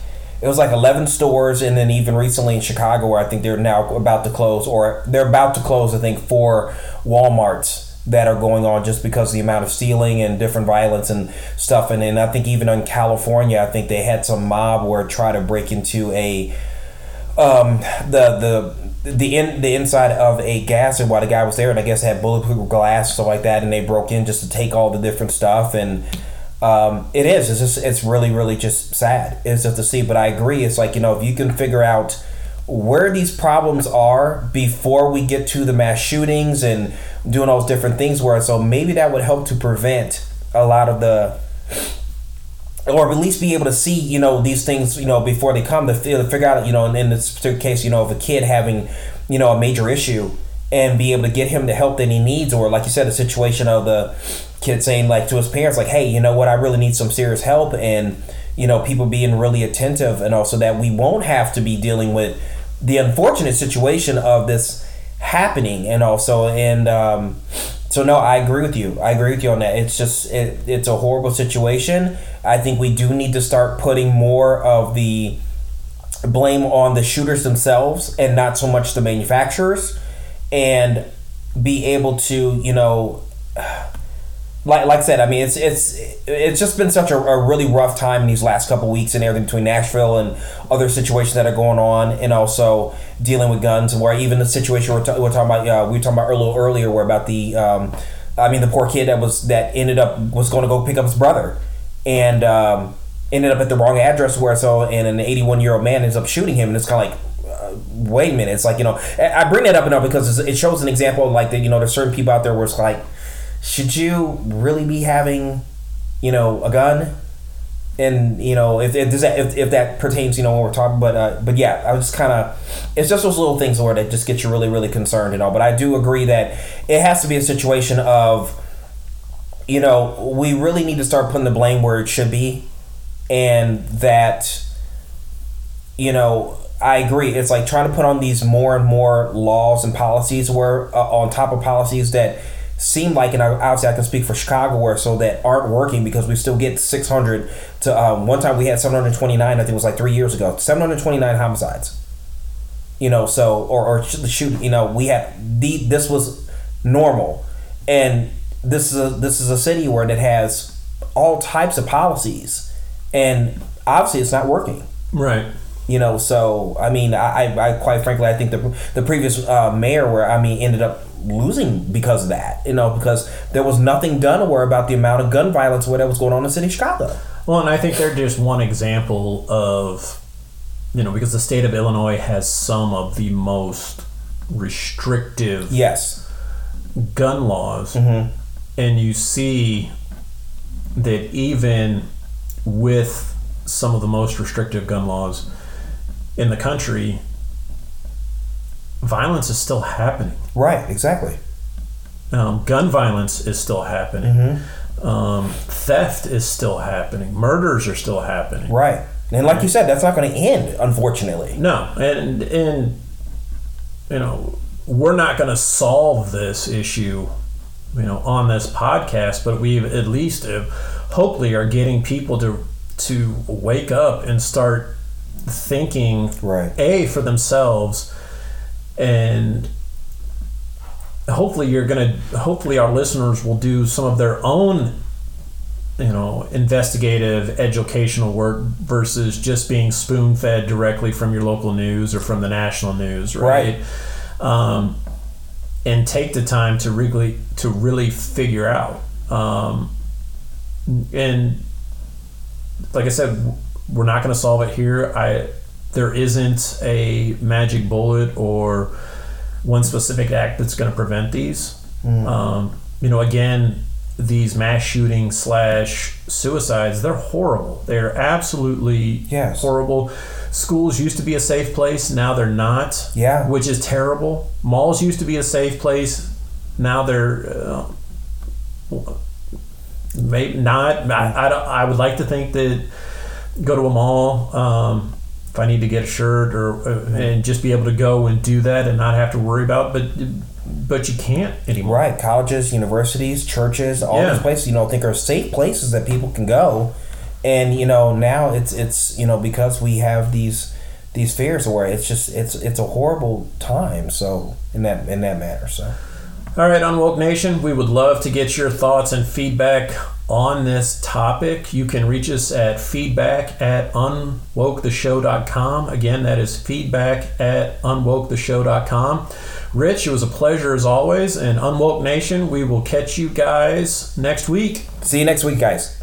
[SPEAKER 1] it was like eleven stores, and then even recently in Chicago, where I think they're now about to close, or they're about to close. I think four WalMarts that are going on just because the amount of stealing and different violence and stuff. And then I think even in California, I think they had some mob where try to break into a um, the the the in the inside of a gas and while the guy was there and I guess had bulletproof glass stuff like that and they broke in just to take all the different stuff. And um, it is it's just it's really really just sad. It's just to see but I agree. It's like you know if you can figure out where these problems are before we get to the mass shootings and doing all those different things where so maybe that would help to prevent a lot of the or at least be able to see, you know, these things, you know, before they come to figure out, you know, in, in this particular case, you know, of a kid having, you know, a major issue and be able to get him the help that he needs, or like you said, a situation of the kid saying like to his parents, like, hey, you know what, I really need some serious help, and you know, people being really attentive, and also that we won't have to be dealing with the unfortunate situation of this happening, and also and. um so no, I agree with you. I agree with you on that. It's just it, it's a horrible situation. I think we do need to start putting more of the blame on the shooters themselves and not so much the manufacturers and be able to, you know, like like I said, I mean it's it's it's just been such a, a really rough time in these last couple weeks and everything between Nashville and other situations that are going on, and also dealing with guns, where even the situation we're, we're talking about, uh, we were talking about a little earlier, where about the, um, I mean the poor kid that was that ended up was going to go pick up his brother, and um, ended up at the wrong address where so and an 81 year old man ends up shooting him, and it's kind of like uh, wait a minute. It's like, you know, I I bring that up and up because it shows an example of like that, you know, there's certain people out there where it's like, should you really be having, you know, a gun? And you know, if, if that if, if that pertains, you know, when we're talking, but uh, but yeah, I was kind of, it's just those little things where that just get you really really concerned and all. But I do agree that it has to be a situation of, you know, we really need to start putting the blame where it should be, and that you know, I agree. It's like trying to put on these more and more laws and policies where uh, on top of policies that seem like, and I, obviously I can speak for Chicago, where so that aren't working because we still get 600 to um, one time we had 729. I think it was like three years ago. 729 homicides. You know, so or or sh- shoot. You know, we had the this was normal, and this is a this is a city where it has all types of policies, and obviously it's not working.
[SPEAKER 2] Right.
[SPEAKER 1] You know, so I mean, I, I, I quite frankly, I think the the previous uh, mayor, where I mean, ended up losing because of that. You know, because there was nothing done or about the amount of gun violence where that was going on in the city of Chicago.
[SPEAKER 2] Well, and I think they're just one example of, you know, because the state of Illinois has some of the most restrictive
[SPEAKER 1] Yes.
[SPEAKER 2] gun laws,
[SPEAKER 1] Mm-hmm.
[SPEAKER 2] and you see that even with some of the most restrictive gun laws in the country, violence is still happening.
[SPEAKER 1] Right. Exactly.
[SPEAKER 2] Um, gun violence is still happening.
[SPEAKER 1] Mm-hmm.
[SPEAKER 2] Um, theft is still happening. Murders are still happening.
[SPEAKER 1] Right. And like you said, that's not going to end, unfortunately.
[SPEAKER 2] No, and and you know we're not going to solve this issue, you know, on this podcast, but we've at least uh, hopefully are getting people to to wake up and start thinking
[SPEAKER 1] Right.
[SPEAKER 2] a for themselves and hopefully you're going to hopefully our listeners will do some of their own you know investigative educational work versus just being spoon fed directly from your local news or from the national news right, Um, and take the time to really to really figure out um, and like I said we're not going to solve it here. I there isn't a magic bullet or one specific act that's going to prevent these. Um, you know again these mass shootings slash suicides they're horrible. They're absolutely
[SPEAKER 1] Yes.
[SPEAKER 2] horrible. Schools used to be a safe place now they're not
[SPEAKER 1] Yeah.
[SPEAKER 2] which is terrible. Malls used to be a safe place now they're uh, maybe not I, I, I would like to think that go to a mall um, if I need to get a shirt or uh, and just be able to go and do that and not have to worry about but but you can't anymore
[SPEAKER 1] Right. Colleges, universities, churches, all
[SPEAKER 2] Yeah.
[SPEAKER 1] these places, you know, I think are safe places that people can go. And, you know, now it's it's you know, because we have these these fears where it's just it's it's a horrible time, so in that in that matter So
[SPEAKER 2] All right, Unwoke Nation, we would love to get your thoughts and feedback on this topic. You can reach us at feedback at unwoketheshow.com. Again, that is feedback at unwoketheshow.com. Rich, it was a pleasure as always. And Unwoke Nation, we will catch you guys next week.
[SPEAKER 1] see you next week, guys.